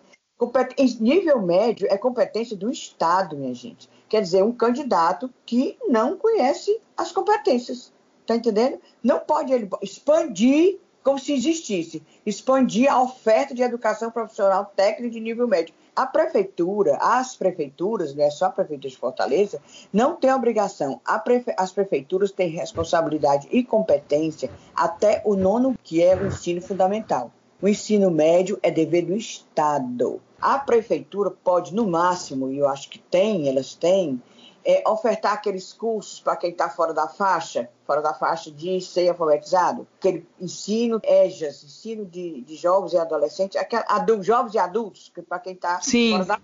Nível médio é competência do Estado, minha gente. Quer dizer, um candidato que não conhece as competências. Está entendendo? Não pode ele expandir como se existisse, expandir a oferta de educação profissional técnica de nível médio. A prefeitura, as prefeituras, não é só a prefeitura de Fortaleza, não tem obrigação. Prefe... As prefeituras têm responsabilidade e competência até o nono, que é o ensino fundamental. O ensino médio é dever do Estado. A prefeitura pode, no máximo, e eu acho que tem, elas têm, é, ofertar aqueles cursos para quem está fora da faixa, fora da faixa de ser alfabetizado, aquele ensino EJAS, ensino de, de jovens e adolescentes, adultos, jovens e adultos, para quem está fora da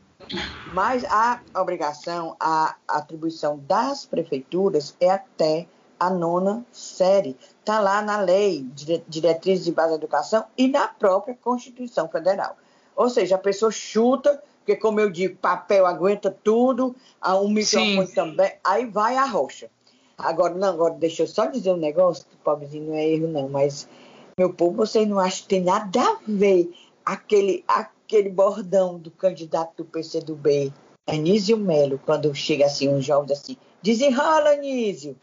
mas a obrigação, a atribuição das prefeituras é até a nona série. Está lá na lei, diretrizes de base da educação e na própria Constituição Federal. Ou seja, a pessoa chuta porque, como eu digo, papel aguenta tudo, um microfone Sim. também, aí vai a rocha. Agora, não, agora deixa eu só dizer um negócio, que pobrezinho não é erro, não, mas, meu povo, vocês não acham que tem nada a ver aquele, aquele bordão do candidato do PCdoB, Anísio Melo, quando chega assim, um jovem assim, desenrola, Anísio. [laughs]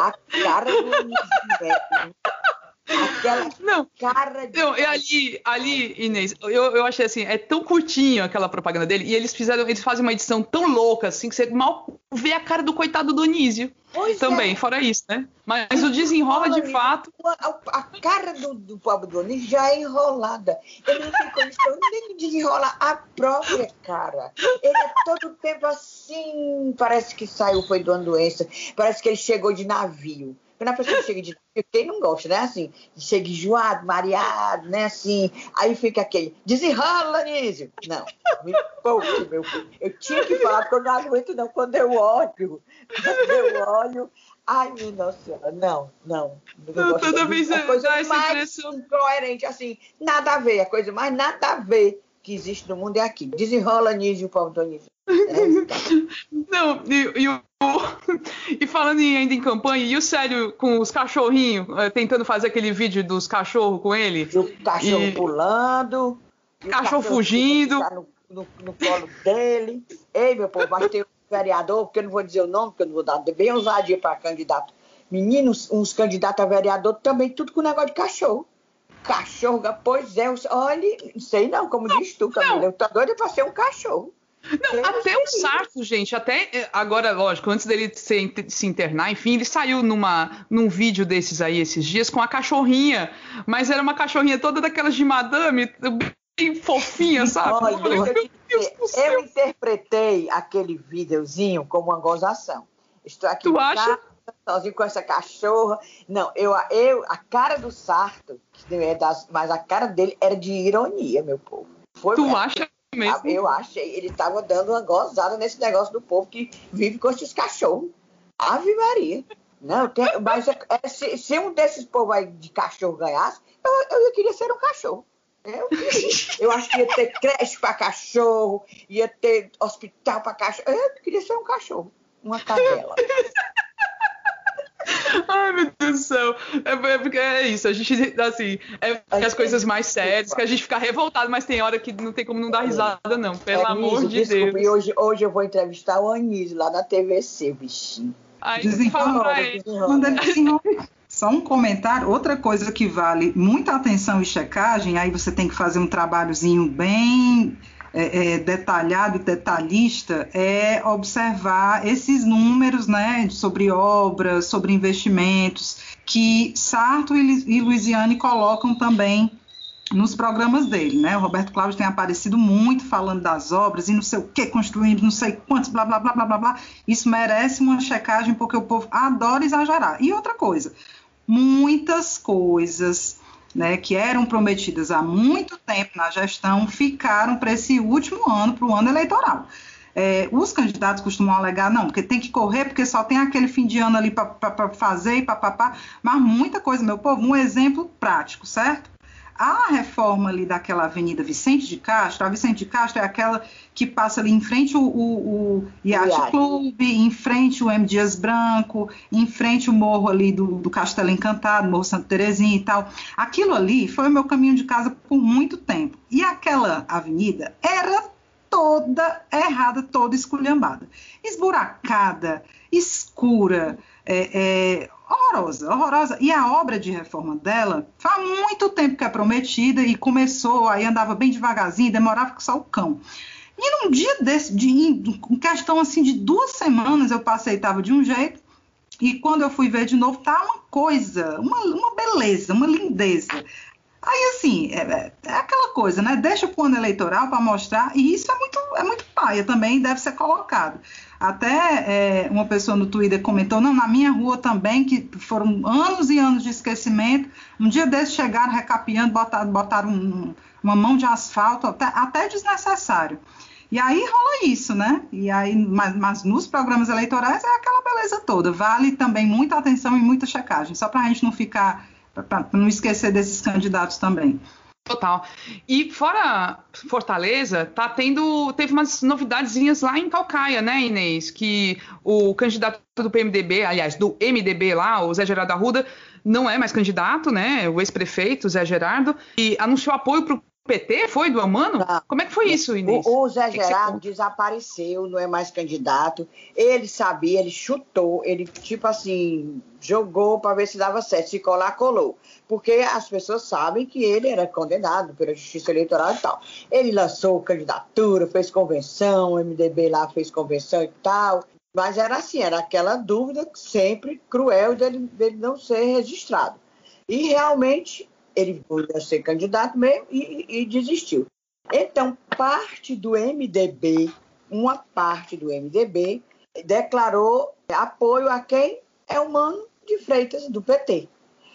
a cara do Anísio Melo Aquela não, cara de. Não, e ali, ali, Inês, eu, eu achei assim, é tão curtinho aquela propaganda dele, e eles fizeram, eles fazem uma edição tão louca, assim, que você mal vê a cara do coitado do Anísio. Pois também, é. fora isso, né? Mas o desenrola de fato. A, a cara do, do pobre do Anísio já é enrolada. Ele não tem condição nem de desenrolar a própria cara. Ele é todo tempo assim, parece que saiu, foi de uma doença, parece que ele chegou de navio. Quando a pessoa chega de quem não gosta, né? Assim, chega enjoado, mareado, né? Assim, aí fica aquele, desenrola, Anísio. Não, me poupe, meu filho. Eu tinha que falar, porque eu não aguento, não. Quando eu olho, quando eu olho, ai, minha nossa senhora, não, não. não toda vez a coisa mais incoerente, assim, nada a ver, a coisa mais nada a ver que existe no mundo é aqui. Desenrola, Anísio, o povo do Anísio. [laughs] Não, e, e, o, [laughs] e falando em, ainda em campanha, e o sério com os cachorrinhos, eh, tentando fazer aquele vídeo dos cachorros com ele? E o cachorro e... pulando. Cachorro, cachorro fugindo. Tá no, no, no, colo dele. Ei, meu povo, mas tem um vereador, porque eu não vou dizer o nome, porque eu não vou dar bem ousadia para candidato. Meninos, uns candidatos a vereador também, tudo com negócio de cachorro. Cachorro, pois é, olha, não sei não, como não, diz tu, Camila, eu tô doida para ser um cachorro. Não, até o Sarto, gente, até eh, agora, lógico, antes dele se, se internar, enfim, ele saiu numa, num vídeo desses aí esses dias com a cachorrinha, mas era uma cachorrinha toda daquelas de madame, bem fofinha, sabe? Olha, eu, eu interpretei aquele videozinho como uma gozação. Estou aqui tu acha? sozinho com essa cachorra. Não, eu, eu, a cara do Sarto, é das, mas a cara dele era de ironia, meu povo. Foi tu acha mesmo? Eu achei, ele estava dando uma gozada nesse negócio do povo que vive com esses cachorros. Ave Maria. Não, tem, mas é, é, se, se, um desses povos aí de cachorro ganhasse, eu, eu queria ser um cachorro. Eu, eu acho que ia ter creche para cachorro, ia ter hospital para cachorro. Eu queria ser um cachorro, uma cadela. Ai, meu Deus do céu. É, é, porque é isso, a gente, assim, é as coisas mais sérias, que a gente fica revoltado, mas tem hora que não tem como não dar risada, não. Pelo é, amor de desculpa, Deus. E hoje, hoje eu vou entrevistar o Anísio lá na TVC, bichinho. Ai, desenrola, desenrola. Só um comentário, outra coisa que vale muita atenção e checagem, aí você tem que fazer um trabalhozinho bem é, é, detalhado e detalhista é observar esses números né, sobre obras, sobre investimentos, que Sarto e, e Luiziane colocam também nos programas dele, né? O Roberto Cláudio tem aparecido muito falando das obras e não sei o que, construindo não sei quantos, blá, blá, blá, blá, blá, blá. Isso merece uma checagem porque o povo adora exagerar. E outra coisa, muitas coisas né, que eram prometidas há muito tempo na gestão, ficaram para esse último ano, para o ano eleitoral. É, os candidatos costumam alegar, não, porque tem que correr, porque só tem aquele fim de ano ali para fazer e papapá, mas muita coisa, meu povo, um exemplo prático, certo? A reforma ali daquela Avenida Vicente de Castro, a Vicente de Castro é aquela que passa ali em frente o, o, o Yacht Club, em frente o M. Dias Branco, em frente o morro ali do, do Castelo Encantado, Morro Santa Terezinha e tal. Aquilo ali foi o meu caminho de casa por muito tempo. E aquela avenida era toda errada, toda esculhambada. Esburacada, escura, é, é, horrorosa, horrorosa. E a obra de reforma dela faz muito tempo que é prometida e começou, aí andava bem devagarzinho, demorava que só o cão. E num dia desse, de, em questão assim de duas semanas, eu passei, estava de um jeito, e quando eu fui ver de novo, tá uma coisa, uma, uma beleza, uma lindeza. Aí, assim, é, é, é aquela coisa, né? Deixa o ano eleitoral para mostrar, e isso é muito, é muito paia também, deve ser colocado. Até é, uma pessoa no Twitter comentou, não, na minha rua também, que foram anos e anos de esquecimento. Um dia desses chegaram recapeando, botaram, botaram um, uma mão de asfalto, até, até desnecessário. E aí rola isso, né? E aí, mas, mas, nos programas eleitorais é aquela beleza toda. Vale também muita atenção e muita checagem, só para a gente não ficar, para não esquecer desses candidatos também. Total. E fora Fortaleza, tá tendo, teve umas novidadezinhas lá em Calcaia, né, Inês? Que o candidato do PMDB, aliás, do MDB lá, o Zé Gerardo Arruda, não é mais candidato, né? O ex-prefeito, Zé Gerardo, e anunciou apoio para o PT? Foi do Amano? Não. Como é que foi isso, Inês? O, o Zé Gerardo desapareceu, não é mais candidato. Ele sabia, ele chutou, ele, tipo assim, jogou para ver se dava certo. Se colar, colou. Porque as pessoas sabem que ele era condenado pela Justiça Eleitoral e tal. Ele lançou candidatura, fez convenção, o MDB lá fez convenção e tal. Mas era assim, era aquela dúvida sempre cruel dele, dele não ser registrado. E realmente ele podia ser candidato mesmo e, e desistiu. Então, parte do MDB, uma parte do MDB, declarou apoio a quem é o Mano de Freitas, do PT.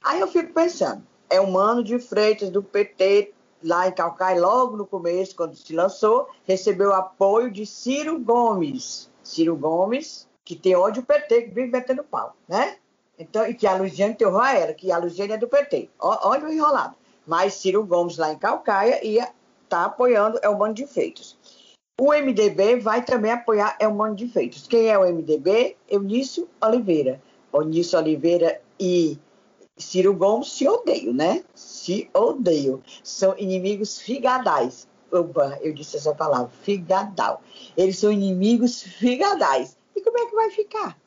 Aí eu fico pensando, é o Mano de Freitas, do PT, lá em Calcaia, logo no começo, quando se lançou, recebeu apoio de Ciro Gomes. Ciro Gomes, que tem ódio PT, que vive metendo pau, né? Então, e que a Luciane terror a ela, que a Luciane é do PT. Olha o enrolado. Mas Ciro Gomes, lá em Calcaia, ia tá apoiando é o Mano de Feitos. O MDB vai também apoiar é o Mano de Feitos. Quem é o MDB? Eunício Oliveira. Eunício Oliveira e Ciro Gomes se odeiam, né? Se odeiam. São inimigos figadais. Opa, eu disse essa palavra, figadal. Eles são inimigos figadais. E como é que vai ficar?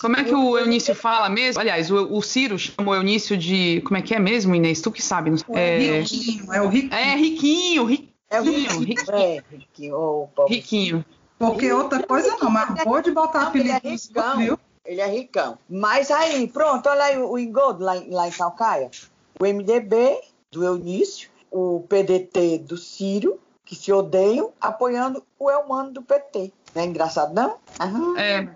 Como é que o Eunício fala mesmo? Aliás, o, o Ciro chamou o Eunício de. Como é que é mesmo, Inês? Tu que sabe. É, é riquinho, é o riquinho. É riquinho, riquinho. É o riquinho. riquinho. É, riquinho. Oh, riquinho. Porque outra coisa não, mas pode botar apelido. É ricão, viu? Ele é ricão. Mas aí, pronto, olha aí o engodo lá, lá em Calcaia. O MDB do Eunício, o PDT do Ciro, que se odeiam, apoiando o Elmano do PT. Não é engraçado, não? Aham. É.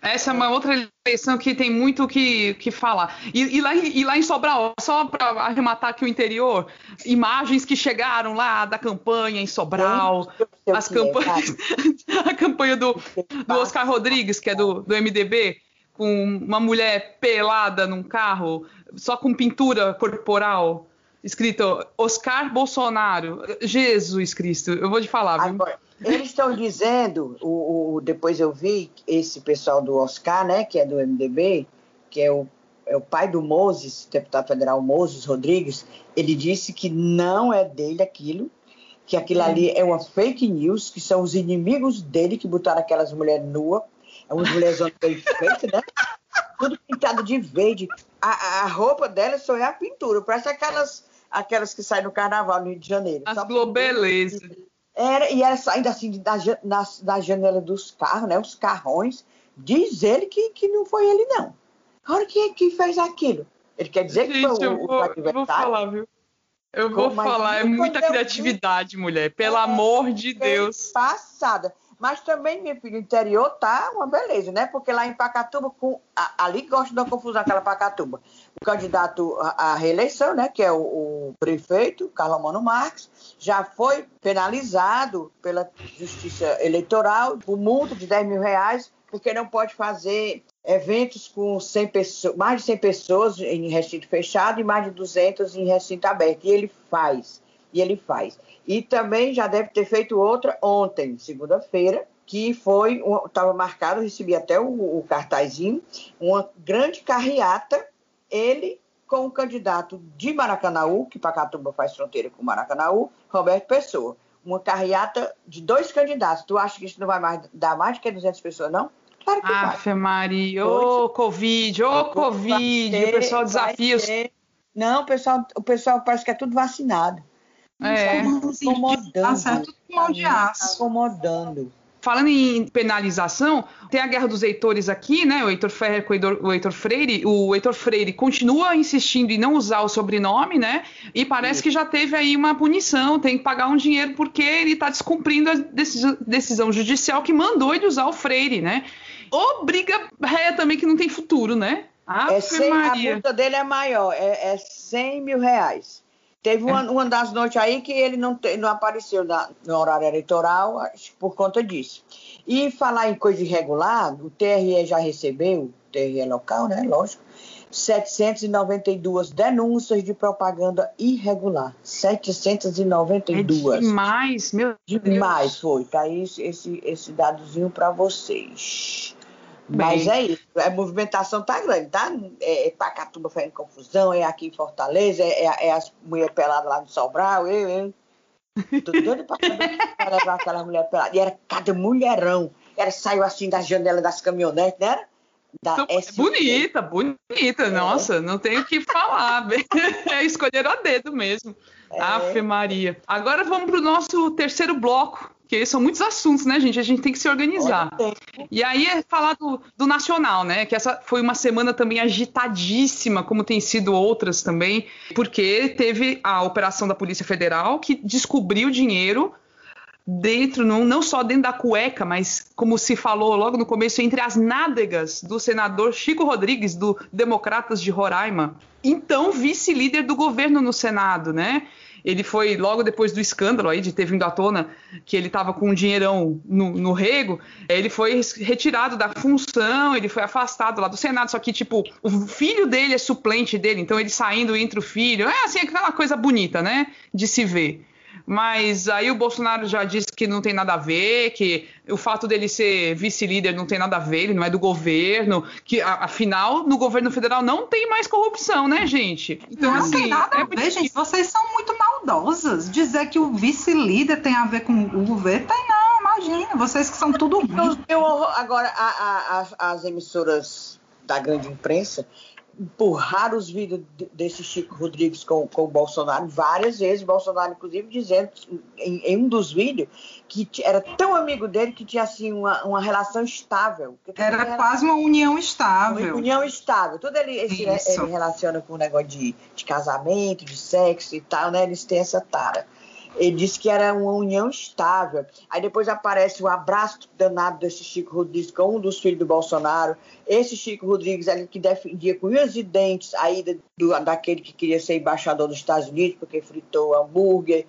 Essa é uma outra eleição que tem muito o que, que falar. E, e, lá, e lá em Sobral, só para arrematar aqui o interior, imagens que chegaram lá da campanha em Sobral, as campanhas, [laughs] a campanha do, do Oscar Rodrigues, que é do, do MDB, com uma mulher pelada num carro, só com pintura corporal, escrito Oscar Bolsonaro. Jesus Cristo, eu vou te falar? Agora, eles estão dizendo, o, o, depois eu vi esse pessoal do Oscar, né, que é do MDB, que é o, é o pai do Moses, deputado federal Moses Rodrigues, ele disse que não é dele aquilo, que aquilo ali é uma fake news, que são os inimigos dele que botaram aquelas mulheres nuas, é umas mulheres bem feitas, né? Tudo pintado de verde. A, a roupa dela só é a pintura, parece aquelas, aquelas que saem no carnaval no Rio de Janeiro. As globelezas. Era, e era saindo assim da, na, da janela dos carros, né? Os carrões. Diz ele que, que não foi ele, não. Agora, quem é que fez aquilo? Ele quer dizer Gente, que foi o, eu vou, o eu vou falar, viu? Eu vou Como falar, é muita criatividade, mulher. Pelo é, amor de Deus. Passada. Mas também, meu filho, o interior tá uma beleza, né? Porque lá em Pacatuba, com, ali gosta da confusão aquela Pacatuba. O candidato à reeleição, né? Que é o, o prefeito, Carlos Mano Marques, já foi penalizado pela Justiça Eleitoral por multa de 10 mil reais, porque não pode fazer eventos com 100 pessoas, mais de 100 pessoas em recinto fechado e mais de 200 em recinto aberto. E ele faz, e ele faz. E também já deve ter feito outra ontem, segunda-feira, que foi, estava marcado, recebi até o, o cartazinho, uma grande carreata, ele com o candidato de Maracanaú, que Pacatuba faz fronteira com Maracanaú, Roberto Pessoa. Uma carreata de dois candidatos. Tu acha que isso não vai mais, dar mais de que 200 pessoas, não? Claro que Afe vai. Maria, ô Covid, ô Covid, ter, o pessoal desafia. Não, o pessoal, o pessoal parece que é tudo vacinado. É. Incomodando. Tá certo com de aço. Incomodando. Falando em penalização, tem a guerra dos Heitores aqui, né? O Heitor Ferrer com o Heitor Freire. O Heitor Freire continua insistindo em não usar o sobrenome, né? E parece que já teve aí uma punição, tem que pagar um dinheiro porque ele está descumprindo a decisão judicial que mandou ele usar o Freire, né? Ou briga réia também que não tem futuro, né? é 100, a multa dele é maior, é, é 100 mil reais. Teve uma, uma das noites aí que ele não, te, não apareceu na, no horário eleitoral por conta disso. E falar em coisa irregular, o TRE já recebeu, o TRE local, né? Lógico, 792 denúncias de propaganda irregular. 792. É demais, meu Deus. Demais foi. Tá aí esse, esse, esse dadozinho para vocês. Mas é isso, a movimentação tá grande, tá? É, é Pacatuba fazendo confusão, é aqui em Fortaleza, é, é, é as mulheres peladas lá no Sobral, eu, eu. Tô doida pra pra levar aquela mulher pelada. E era cada mulherão. Ela saiu assim da janela das caminhonetes, né? Da Então, bonita, bonita. É. Nossa, não tenho o que falar. [laughs] É escolheram a dedo mesmo. É. Ave Maria. Agora vamos pro nosso terceiro bloco, que são muitos assuntos, né, gente? A gente tem que se organizar. E aí é falar do, do Nacional, né? Que essa foi uma semana também agitadíssima, como tem sido outras também, porque teve a operação da Polícia Federal que descobriu dinheiro dentro, não, não só dentro da cueca, mas como se falou logo no começo, entre as nádegas do senador Chico Rodrigues, do Democratas de Roraima, então vice-líder do governo no Senado, né? Ele foi logo depois do escândalo aí de ter vindo à tona que ele estava com um dinheirão no, no rego, ele foi retirado da função, ele foi afastado lá do Senado, só que, tipo, o filho dele é suplente dele, então ele saindo entre o filho, é assim, aquela coisa bonita, né? De se ver. Mas aí o Bolsonaro já disse que não tem nada a ver, que o fato dele ser vice-líder não tem nada a ver, ele não é do governo, que afinal no governo federal não tem mais corrupção, né, gente? Então, não assim, tem nada é a ver, gente. Vocês são muito maldosas. Dizer que o vice-líder tem a ver com o governo, tem não, imagina. Vocês que são tudo Eu, eu agora, a- a- as, as emissoras da grande imprensa empurraram os vídeos de- desse Chico Rodrigues com, com o Bolsonaro várias vezes. Bolsonaro, inclusive, dizendo em, em um dos vídeos que era tão amigo dele que tinha assim uma, uma relação estável. Era era quase uma união uma estável. união estável. Tudo ele, esse- ele relaciona com o negócio de, de casamento, de sexo e tal, né? Eles têm essa tara. Ele disse que era uma união estável. Aí depois aparece o abraço danado desse Chico Rodrigues com um dos filhos do Bolsonaro. Esse Chico Rodrigues ali que defendia com unhas e dentes a ida do- daquele que queria ser embaixador dos Estados Unidos porque fritou hambúrguer.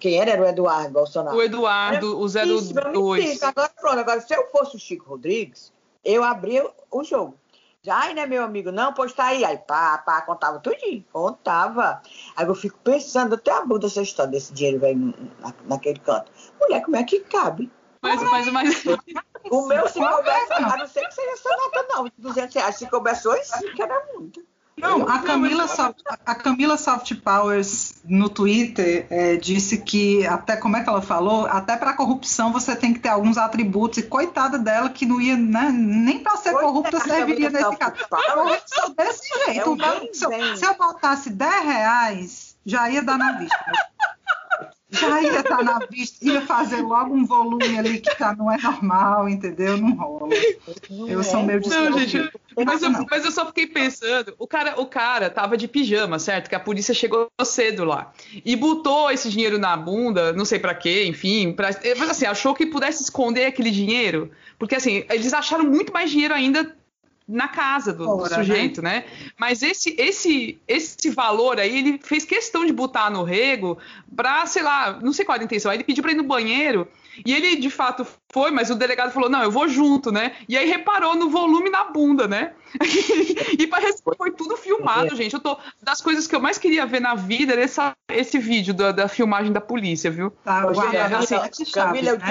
Quem era? Era o Eduardo Bolsonaro. O Eduardo, o Isso, eu me 02. sinto. Agora, pronto, agora, se eu fosse o Chico Rodrigues, eu abria o jogo. Ai, né, meu amigo? Não, pois tá aí. Aí, pá, pá, contava tudinho. Contava. Aí eu fico pensando até a bunda essa história desse dinheiro velho na, naquele canto. Mulher, como é que cabe? Mas, mas, mas, O meu, se coubesse, é, não? a não ser que seja essa nota, não. 200 reais. Se coubesse hoje, sim, que era muito. Não, a Camila, Soft, a Camila Soft Powers no Twitter é, disse que até como é que ela falou, até para corrupção você tem que ter alguns atributos e coitada dela que não ia né, nem para ser corrupta Coitada, serviria Camila nesse caso. Corrupção desse jeito. É um se, eu, se eu botasse 10 reais, já ia dar na vista. Já ia estar na vista, ia fazer logo um volume ali que tá, não é normal, entendeu? Não rola. Não Eu é, sou meio Não, gente, mas eu, mas eu só fiquei pensando, o cara, o cara tava de pijama, certo? Que a polícia chegou cedo lá e botou esse dinheiro na bunda, não sei pra quê, enfim, pra, mas assim, achou que pudesse esconder aquele dinheiro, porque assim, eles acharam muito mais dinheiro ainda na casa do, do Fora, né? sujeito, né? Mas esse, esse, esse valor aí, ele fez questão de botar no rego pra, sei lá, não sei qual era a intenção. Aí ele pediu pra ir no banheiro e ele de fato foi, mas o delegado falou: não, eu vou junto, né? E aí reparou no volume na bunda, né? [laughs] e parece que foi tudo filmado, gente. Eu tô. Das coisas que eu mais queria ver na vida era essa, esse vídeo da, da filmagem da polícia, viu? Tá, Hoje, guardado Camila, as sete chaves, Camila, eu né?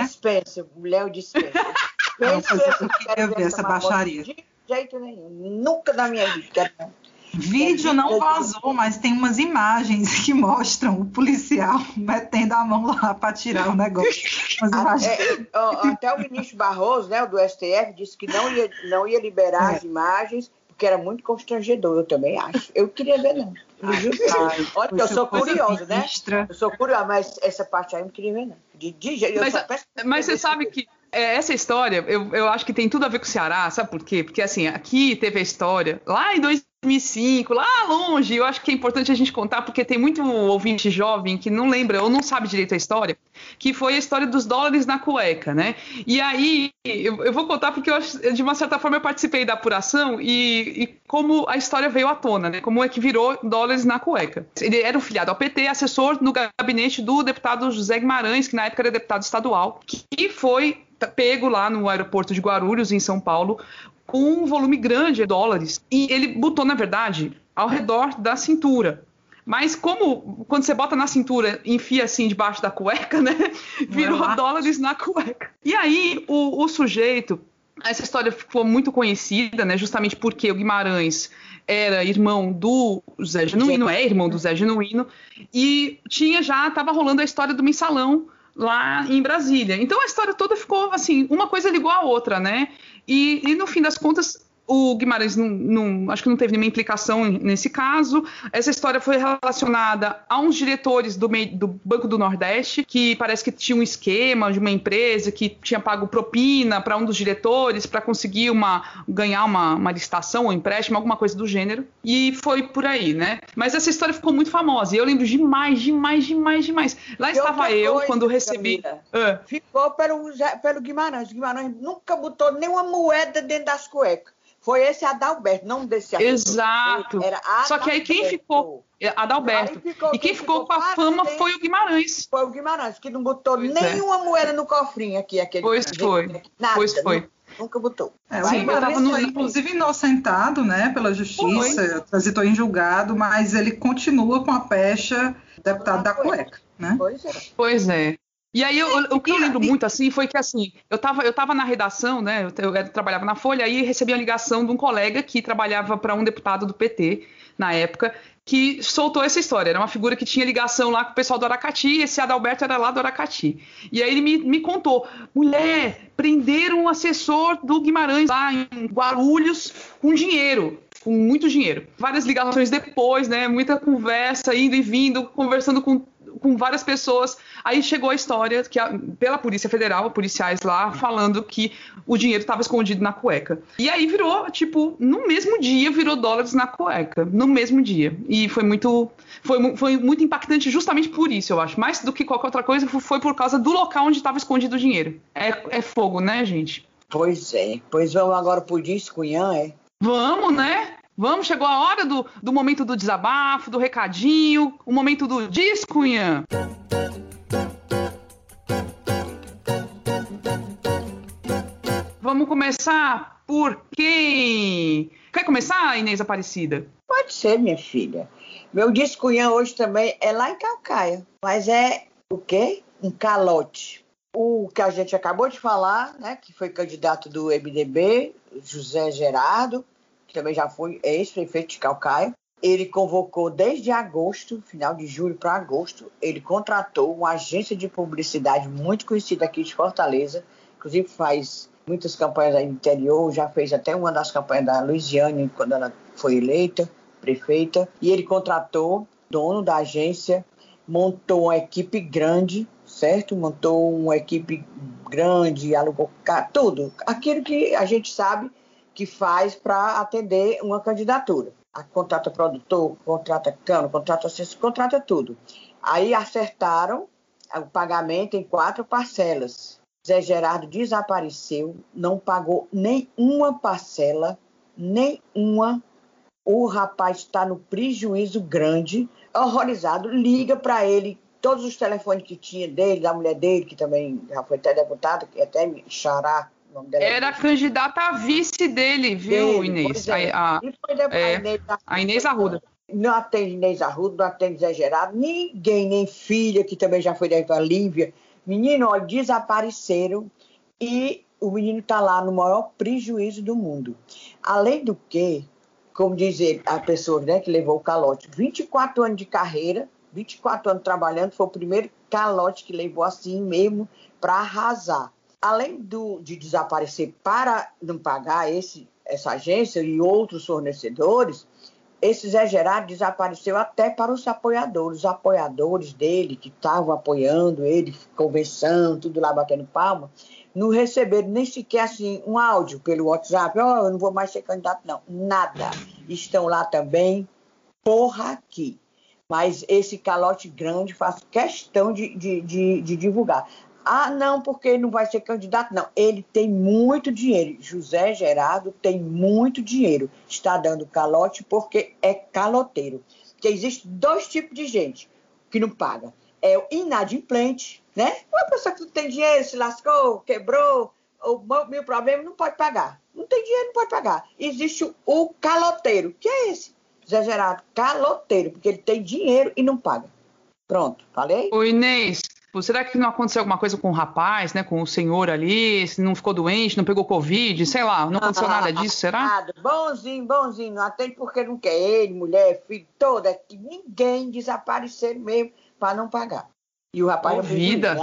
eu dispenso. [laughs] Não, Pensa mas eu se queria ver essa baixaria. De jeito nenhum. Nunca na minha vida. não. Vídeo não vazou, mas tem umas imagens que mostram o policial [laughs] metendo a mão lá para tirar o negócio. Umas A- imagens. é, até o ministro Barroso, né, o do STF, disse que não ia, não ia liberar É. as imagens, porque era muito constrangedor, eu também acho. Eu queria ver, não. Ai, Olha, eu sou curiosa, né? Eu sou curiosa, mas essa parte aí eu não queria ver, não. De, de Mas- só peço- Mas você sabe que essa história, eu, eu acho que tem tudo a ver com o Ceará, sabe por quê? Porque assim, aqui teve a história, lá em 2005, lá longe, eu acho que é importante a gente contar, porque tem muito ouvinte jovem que não lembra ou não sabe direito a história, que foi a história dos dólares na cueca, né? E aí, eu, eu vou contar porque eu, acho- de uma certa forma eu participei da apuração e, e como a história veio à tona, né? Como é que virou dólares na cueca. Ele era um filiado ao PT, assessor no gabinete do deputado José Guimarães, que na época era deputado estadual, que foi pego lá no aeroporto de Guarulhos, em São Paulo, um volume grande de dólares. E ele botou, na verdade, ao redor da cintura. Mas como quando você bota na cintura, enfia assim debaixo da cueca, né? Virou lá. dólares na cueca. E aí o, o sujeito essa história ficou muito conhecida, né? Justamente porque o Guimarães era irmão do Zé Genuíno, é irmão do Zé Genuíno, e tinha já, estava rolando a história do mensalão lá em Brasília. Então a história toda ficou assim, uma coisa ligou a outra, né? E, e no fim das contas, o Guimarães não, não, acho que não teve nenhuma implicação nesse caso. Essa história foi relacionada a uns diretores do, do, Banco do Nordeste que parece que tinha um esquema de uma empresa que tinha pago propina para um dos diretores para conseguir uma, ganhar uma, uma licitação ou empréstimo, alguma coisa do gênero. E foi por aí, né? Mas essa história ficou muito famosa e eu lembro demais, demais, demais, demais. Lá estava eu coisa, quando recebi. Ah. Ficou pelo, pelo Guimarães. Guimarães nunca botou nenhuma moeda dentro das cuecas. Foi esse Adalberto, não desse aqui. Exato. Era Adalberto. Só que aí quem ficou. É, Adalberto. Ficou, e quem, quem ficou, ficou, com a fama foi o Guimarães. Foi o Guimarães, que não botou pois é. nenhuma é. moeda no cofrinho aqui. Aquele pois foi. Nada, pois foi. Nunca botou. É, o Guimarães foi, inclusive, inocentado né, pela justiça, transitou em julgado, mas ele continua com a pecha deputado da cueca. Né? Pois é. Pois é. E aí, eu, o que eu lembro muito, assim, foi que, assim, eu estava eu tava na redação, né, eu, eu, trabalhava na Folha, aí recebi a ligação de um colega que trabalhava para um deputado do PT, na época, que soltou essa história. Era uma figura que tinha ligação lá com o pessoal do Aracati, e esse Adalberto era lá do Aracati. E aí ele me, me contou, mulher, prenderam um assessor do Guimarães lá em Guarulhos com dinheiro com muito dinheiro. Várias ligações depois, né? Muita conversa, indo e vindo, conversando com com várias pessoas. Aí chegou a história que a, pela Polícia Federal, policiais lá, falando que o dinheiro estava escondido na cueca. E aí virou, tipo, no mesmo dia virou dólares na cueca, no mesmo dia. E foi muito foi, foi muito impactante justamente por isso, eu acho. Mais do que qualquer outra coisa, foi por causa do local onde estava escondido o dinheiro. É, é fogo, né, gente? Pois é. Pois vamos agora pro disco, Cunhã, é? Vamos, né? Vamos, chegou a hora do, do momento do desabafo, do recadinho, o momento do discunha. Vamos começar por quem? Quer começar, Inês Aparecida? Pode ser, minha filha. Meu discunhã hoje também é lá em Calcaia, mas é o quê? Um calote. O que a gente acabou de falar, né, que foi candidato do MDB, José Gerardo, também já foi ex-prefeito de Calcaia. Ele convocou desde agosto, final de julho para agosto, ele contratou uma agência de publicidade muito conhecida aqui de Fortaleza, inclusive faz muitas campanhas aí no interior, já fez até uma das campanhas da Luiziane quando ela foi eleita prefeita, e ele contratou dono da agência, montou uma equipe grande, certo? Montou uma equipe grande, alugou tudo, aquilo que a gente sabe que faz para atender uma candidatura. A contrata produtor, contrata cano, contrata assessor, contrata tudo. Aí acertaram o pagamento em quatro parcelas. Zé Gerardo desapareceu, não pagou nenhuma parcela, nenhuma. O rapaz está no prejuízo grande, horrorizado, liga para ele todos os telefones que tinha dele, da mulher dele, que também já foi até deputada, que até me xará nome dela. Era candidata a vice dele, viu, dele, Inês? É. A, a, é, a, Inês Arruda. Não atende Inês Arruda, não atende Zé Gerardo, ninguém, nem filha, que também já foi da Lívia. Menino, olha, desapareceram e o menino está lá no maior prejuízo do mundo. Além do que, como diz ele, a pessoa né, que levou o calote, 24 anos de carreira, 24 anos trabalhando, foi o primeiro calote que levou assim mesmo para arrasar além do, de desaparecer para não pagar esse, essa agência e outros fornecedores, esse Zé Gerardo desapareceu até para os apoiadores. Os apoiadores dele, que estavam apoiando ele, conversando, tudo lá batendo palma, não receberam nem sequer assim, um áudio pelo WhatsApp. Oh, eu não vou mais ser candidato, não. Nada. Estão lá também, porra aqui. Mas esse calote grande faço questão de, de, de, de divulgar. Ah, não, porque ele não vai ser candidato. Não, ele tem muito dinheiro. José Gerardo tem muito dinheiro. Está dando calote porque é caloteiro. Porque existe dois tipos de gente que não paga. É o inadimplente, né? Uma pessoa que não tem dinheiro, se lascou, quebrou, ou mil problemas, não pode pagar. Não tem dinheiro, não pode pagar. Existe o caloteiro, que é esse. José Gerardo, caloteiro, porque ele tem dinheiro e não paga. Pronto, falei? Ô Inês, Tipo, será que não aconteceu alguma coisa com o rapaz, né? Com o senhor ali, se não ficou doente, não pegou Covid, sei lá, não aconteceu nada disso, será? Nada, bonzinho, bonzinho, não atende porque não quer ele, mulher, filho, toda, que ninguém desaparecer mesmo para não pagar. E o rapaz... Ô, vida.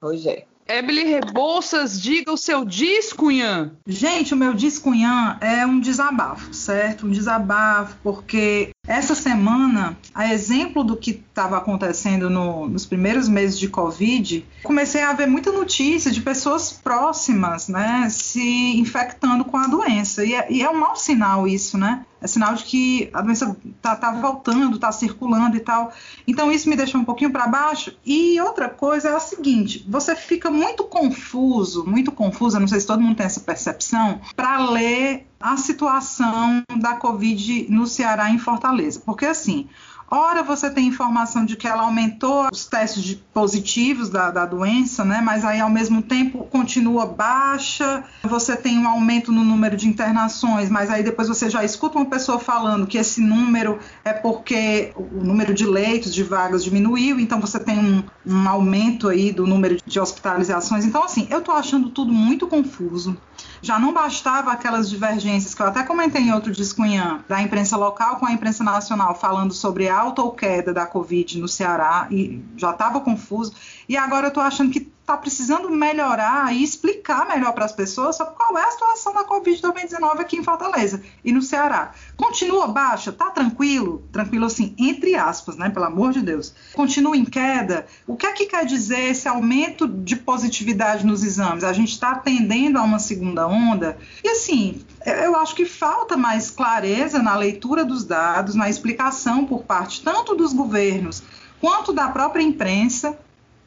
Pois é. Ebele Rebouças, diga o seu discunhã. Gente, o meu discunhã é um desabafo, certo? Um desabafo, porque essa semana, a exemplo do que estava acontecendo no, nos primeiros meses de Covid, comecei a ver muita notícia de pessoas próximas, né, se infectando com a doença. E é, e é um mau sinal isso, né? É sinal de que a doença está tá voltando, está circulando e tal. Então isso me deixa um pouquinho para baixo. E outra coisa é a seguinte: você fica muito confuso, muito confusa, não sei se todo mundo tem essa percepção, para ler a situação da Covid no Ceará em Fortaleza. Porque assim, Ora, você tem informação de que ela aumentou os testes positivos da, da, doença, né? Mas aí, ao mesmo tempo, continua baixa. Você tem um aumento no número de internações, mas aí depois você já escuta uma pessoa falando que esse número é porque o número de leitos, de vagas diminuiu, então você tem um, um aumento aí do número de hospitalizações. Então, assim, eu tô achando tudo muito confuso. Já não bastava aquelas divergências que eu até comentei em outro discunhã da imprensa local com a imprensa nacional falando sobre alta ou queda da Covid no Ceará e já estava confuso. E agora eu estou achando que está precisando melhorar e explicar melhor para as pessoas sobre qual é a situação da Covid-19 aqui em Fortaleza e no Ceará. Continua baixa? Tá tranquilo? Tranquilo assim, entre aspas, né? Pelo amor de Deus. Continua em queda? O que é que quer dizer esse aumento de positividade nos exames? A gente está atendendo a uma segunda onda? E assim, eu acho que falta mais clareza na leitura dos dados, na explicação por parte tanto dos governos quanto da própria imprensa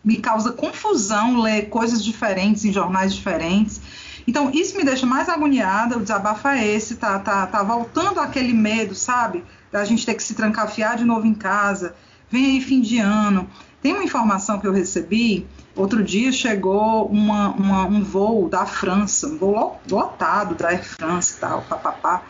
me causa confusão ler coisas diferentes em jornais diferentes. Então, isso me deixa mais agoniada, o desabafo é esse, tá, tá, tá voltando aquele medo, sabe? Da gente ter que se trancafiar de novo em casa. Vem aí fim de ano. Tem uma informação que eu recebi, outro dia chegou uma, uma, um voo da França, um voo lotado da Air France e tal, papapá.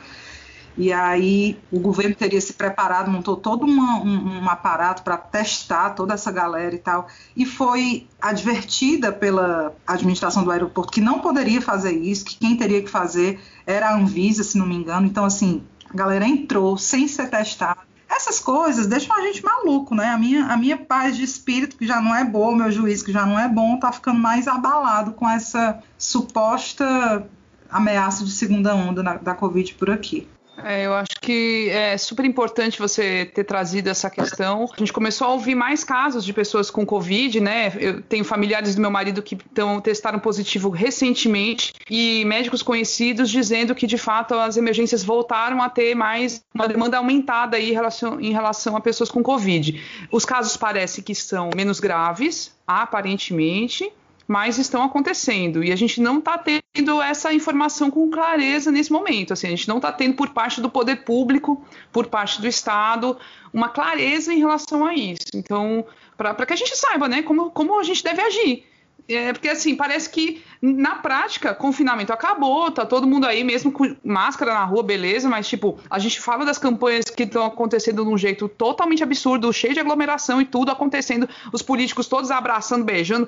E aí o governo teria se preparado, montou todo uma, um, um aparato para testar toda essa galera e tal. E foi advertida pela administração do aeroporto que não poderia fazer isso, que quem teria que fazer era a Anvisa, se não me engano. Então, assim, a galera entrou sem ser testada. Essas coisas deixam a gente maluco, né? A minha, a minha paz de espírito, que já não é boa, meu juízo, que já não é bom, tá ficando mais abalado com essa suposta ameaça de segunda onda na, da Covid por aqui. É, eu acho que é super importante você ter trazido essa questão. A gente começou a ouvir mais casos de pessoas com Covid, né? Eu tenho familiares do meu marido que tão, testaram positivo recentemente e médicos conhecidos dizendo que, de fato, as emergências voltaram a ter mais uma demanda aumentada aí em relação, em relação a pessoas com Covid. Os casos parecem que são menos graves, aparentemente, mas estão acontecendo e a gente não está tendo essa informação com clareza nesse momento. Assim, a gente não está tendo por parte do poder público, por parte do Estado, uma clareza em relação a isso. Então, para que a gente saiba, né, como, como a gente deve agir. É, porque assim, parece que na prática, confinamento acabou, tá todo mundo aí mesmo com máscara na rua, beleza, mas tipo, a gente fala das campanhas que estão acontecendo de um jeito totalmente absurdo, cheio de aglomeração e tudo acontecendo, os políticos todos abraçando, beijando,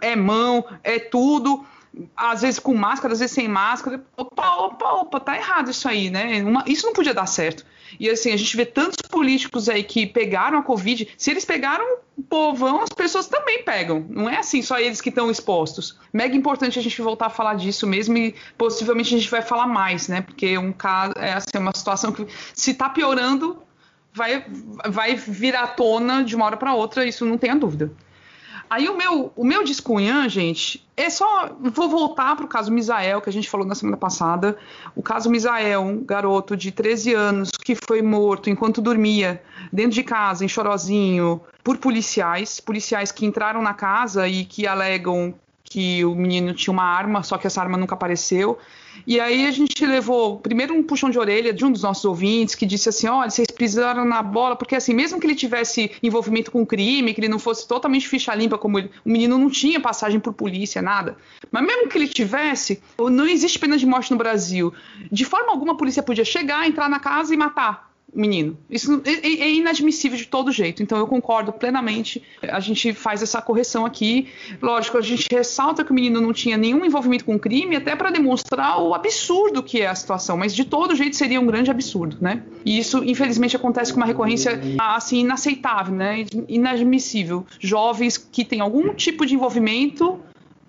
é mão, é tudo às vezes com máscara, às vezes sem máscara. Opa, opa, opa, tá errado isso aí, né? Uma, isso não podia dar certo. E assim, a gente vê tantos políticos aí que pegaram a Covid. Se eles pegaram o povão, as pessoas também pegam. Não é assim só eles que estão expostos. Mega importante a gente voltar a falar disso mesmo e possivelmente a gente vai falar mais, né? Porque um caso, é assim, uma situação que se tá piorando, vai, vai vir à tona de uma hora para outra, isso não tenha dúvida. Aí o meu, o meu descunhã, gente, é só. Vou voltar para o caso Misael, que a gente falou na semana passada. O caso Misael, um garoto de 13 anos que foi morto enquanto dormia dentro de casa, em Chorozinho, por policiais. Policiais que entraram na casa e que alegam que o menino tinha uma arma, só que essa arma nunca apareceu. E aí a gente levou primeiro um puxão de orelha de um dos nossos ouvintes que disse assim: olha, vocês pisaram na bola, porque assim, mesmo que ele tivesse envolvimento com crime, que ele não fosse totalmente ficha limpa, como ele, o menino não tinha passagem por polícia, nada. Mas mesmo que ele tivesse, não existe pena de morte no Brasil. De forma alguma a polícia podia chegar, entrar na casa e matar menino. Isso é, é, é, inadmissível de todo jeito. Então eu concordo plenamente. A gente faz essa correção aqui. Lógico, a gente ressalta que o menino não tinha nenhum envolvimento com crime, até para demonstrar o absurdo que é a situação. Mas de todo jeito seria um grande absurdo, né? E isso, infelizmente, acontece com uma recorrência assim inaceitável, né? Inadmissível. Jovens que têm algum tipo de envolvimento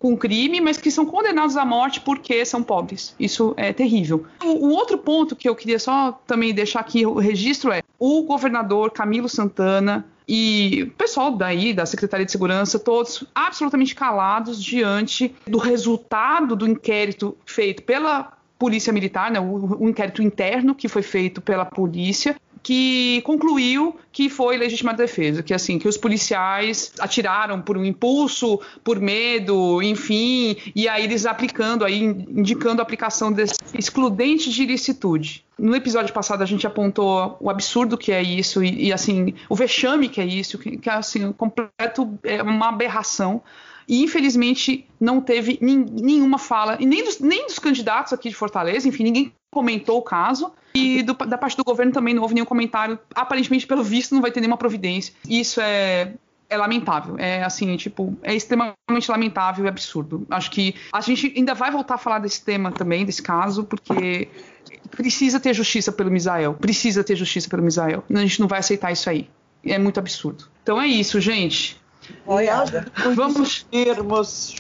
com crime, mas que são condenados à morte porque são pobres. Isso é terrível. O, o, outro ponto que eu queria só também deixar aqui o registro é o governador Camilo Santana e o pessoal daí, da Secretaria de Segurança, todos absolutamente calados diante do resultado do inquérito feito pela Polícia Militar, né, o, o inquérito interno que foi feito pela polícia, que concluiu que foi legítima defesa, que assim, que os policiais atiraram por um impulso, por medo, enfim, e aí eles aplicando aí indicando a aplicação desse excludente de ilicitude. No episódio passado a gente apontou o absurdo que é isso e, e assim, o vexame que é isso, que, que é assim, completo é uma aberração e infelizmente não teve nenhuma fala, e nem dos, nem dos candidatos aqui de Fortaleza, enfim, ninguém comentou o caso. E do, da parte do governo também não houve nenhum comentário. Aparentemente, pelo visto, não vai ter nenhuma providência. Isso é, é lamentável. É assim, tipo, é extremamente lamentável e absurdo. Acho que a gente ainda vai voltar a falar desse tema também, desse caso, porque precisa ter justiça pelo Misael. Precisa ter justiça pelo Misael. A gente não vai aceitar isso aí. É muito absurdo. Então é isso, gente. Olha, vamos irmos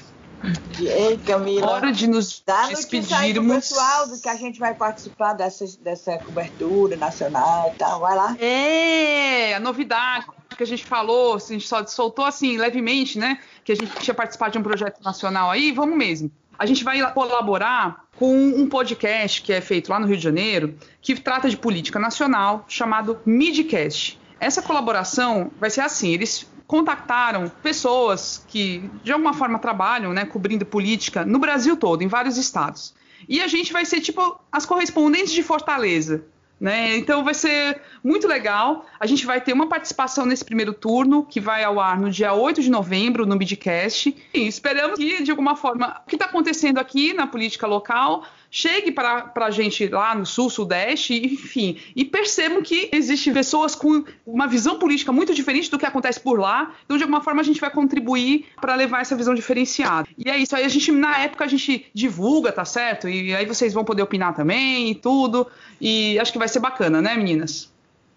Ei, Camila. Hora de nos Dá despedirmos. pessoal do que a gente vai participar dessa, dessa cobertura nacional e tal. Vai lá. É, a novidade que a gente falou, a gente só soltou assim levemente, né? Que a gente tinha participado de um projeto nacional aí, vamos mesmo. A gente vai colaborar com um podcast que é feito lá no Rio de Janeiro, que trata de política nacional, chamado Midcast. Essa colaboração vai ser assim: eles contactaram pessoas que de alguma forma trabalham, né, cobrindo política no Brasil todo, em vários estados. E a gente vai ser tipo as correspondentes de Fortaleza. Né? Então vai ser muito legal. A gente vai ter uma participação nesse primeiro turno, que vai ao ar no dia 8 de novembro, no Midcast. E esperamos que, de alguma forma, o que está acontecendo aqui na política local chegue para a gente lá no sul, sudeste, enfim, e percebam que existem pessoas com uma visão política muito diferente do que acontece por lá, então de alguma forma a gente vai contribuir para levar essa visão diferenciada. E é isso aí, a gente, na época, a gente divulga, tá certo? E aí vocês vão poder opinar também e tudo, e acho que vai ser bacana, né, meninas?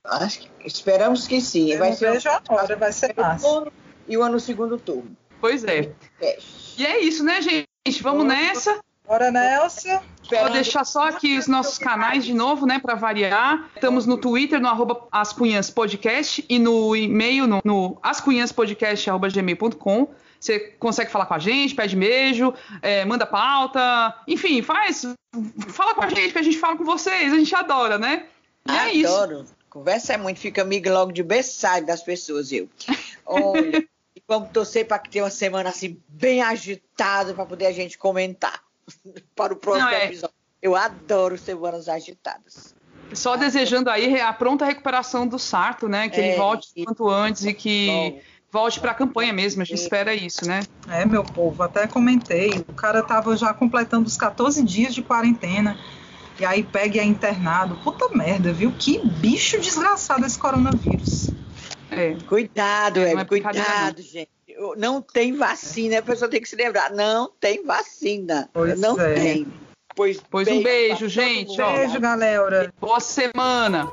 Acho que, esperamos que sim. Eu vai ser vejo a hora, vai ser massa. E o ano segundo turno. Pois é. é. E é isso, né, gente? Vamos nessa. Bora, Nelson. Vou deixar só aqui os nossos canais de novo, né, para variar. Estamos no Twitter, no arroba ascunhaspodcast e no e-mail, no, no ascunhaspodcast.gmail.com. Você consegue falar com a gente, pede beijo, é, manda pauta, enfim, faz. Fala com a gente, que a gente fala com vocês, a gente adora, né? E é Adoro. Isso. Conversa é muito, fica amigo logo de berçário das pessoas, eu. Olha, [laughs] vamos torcer para que tenha uma semana assim bem agitada para poder a gente comentar. [laughs] para o próximo Não, é... episódio. Eu adoro Semanas Agitadas. Só desejando aí a pronta recuperação do Sarto, né? Que é, ele volte o quanto antes e que bom. volte para a campanha mesmo. A gente espera isso, né? É, meu povo, até comentei. O cara tava já completando os 14 dias de quarentena. E aí pega e é internado. Puta merda, viu? Que bicho desgraçado esse coronavírus. É. Cuidado, é, é cuidado, gente não tem vacina, a pessoa tem que se lembrar, não tem vacina. Pois não é. tem. Pois, pois beijo um beijo, gente. Beijo, galera. Boa semana.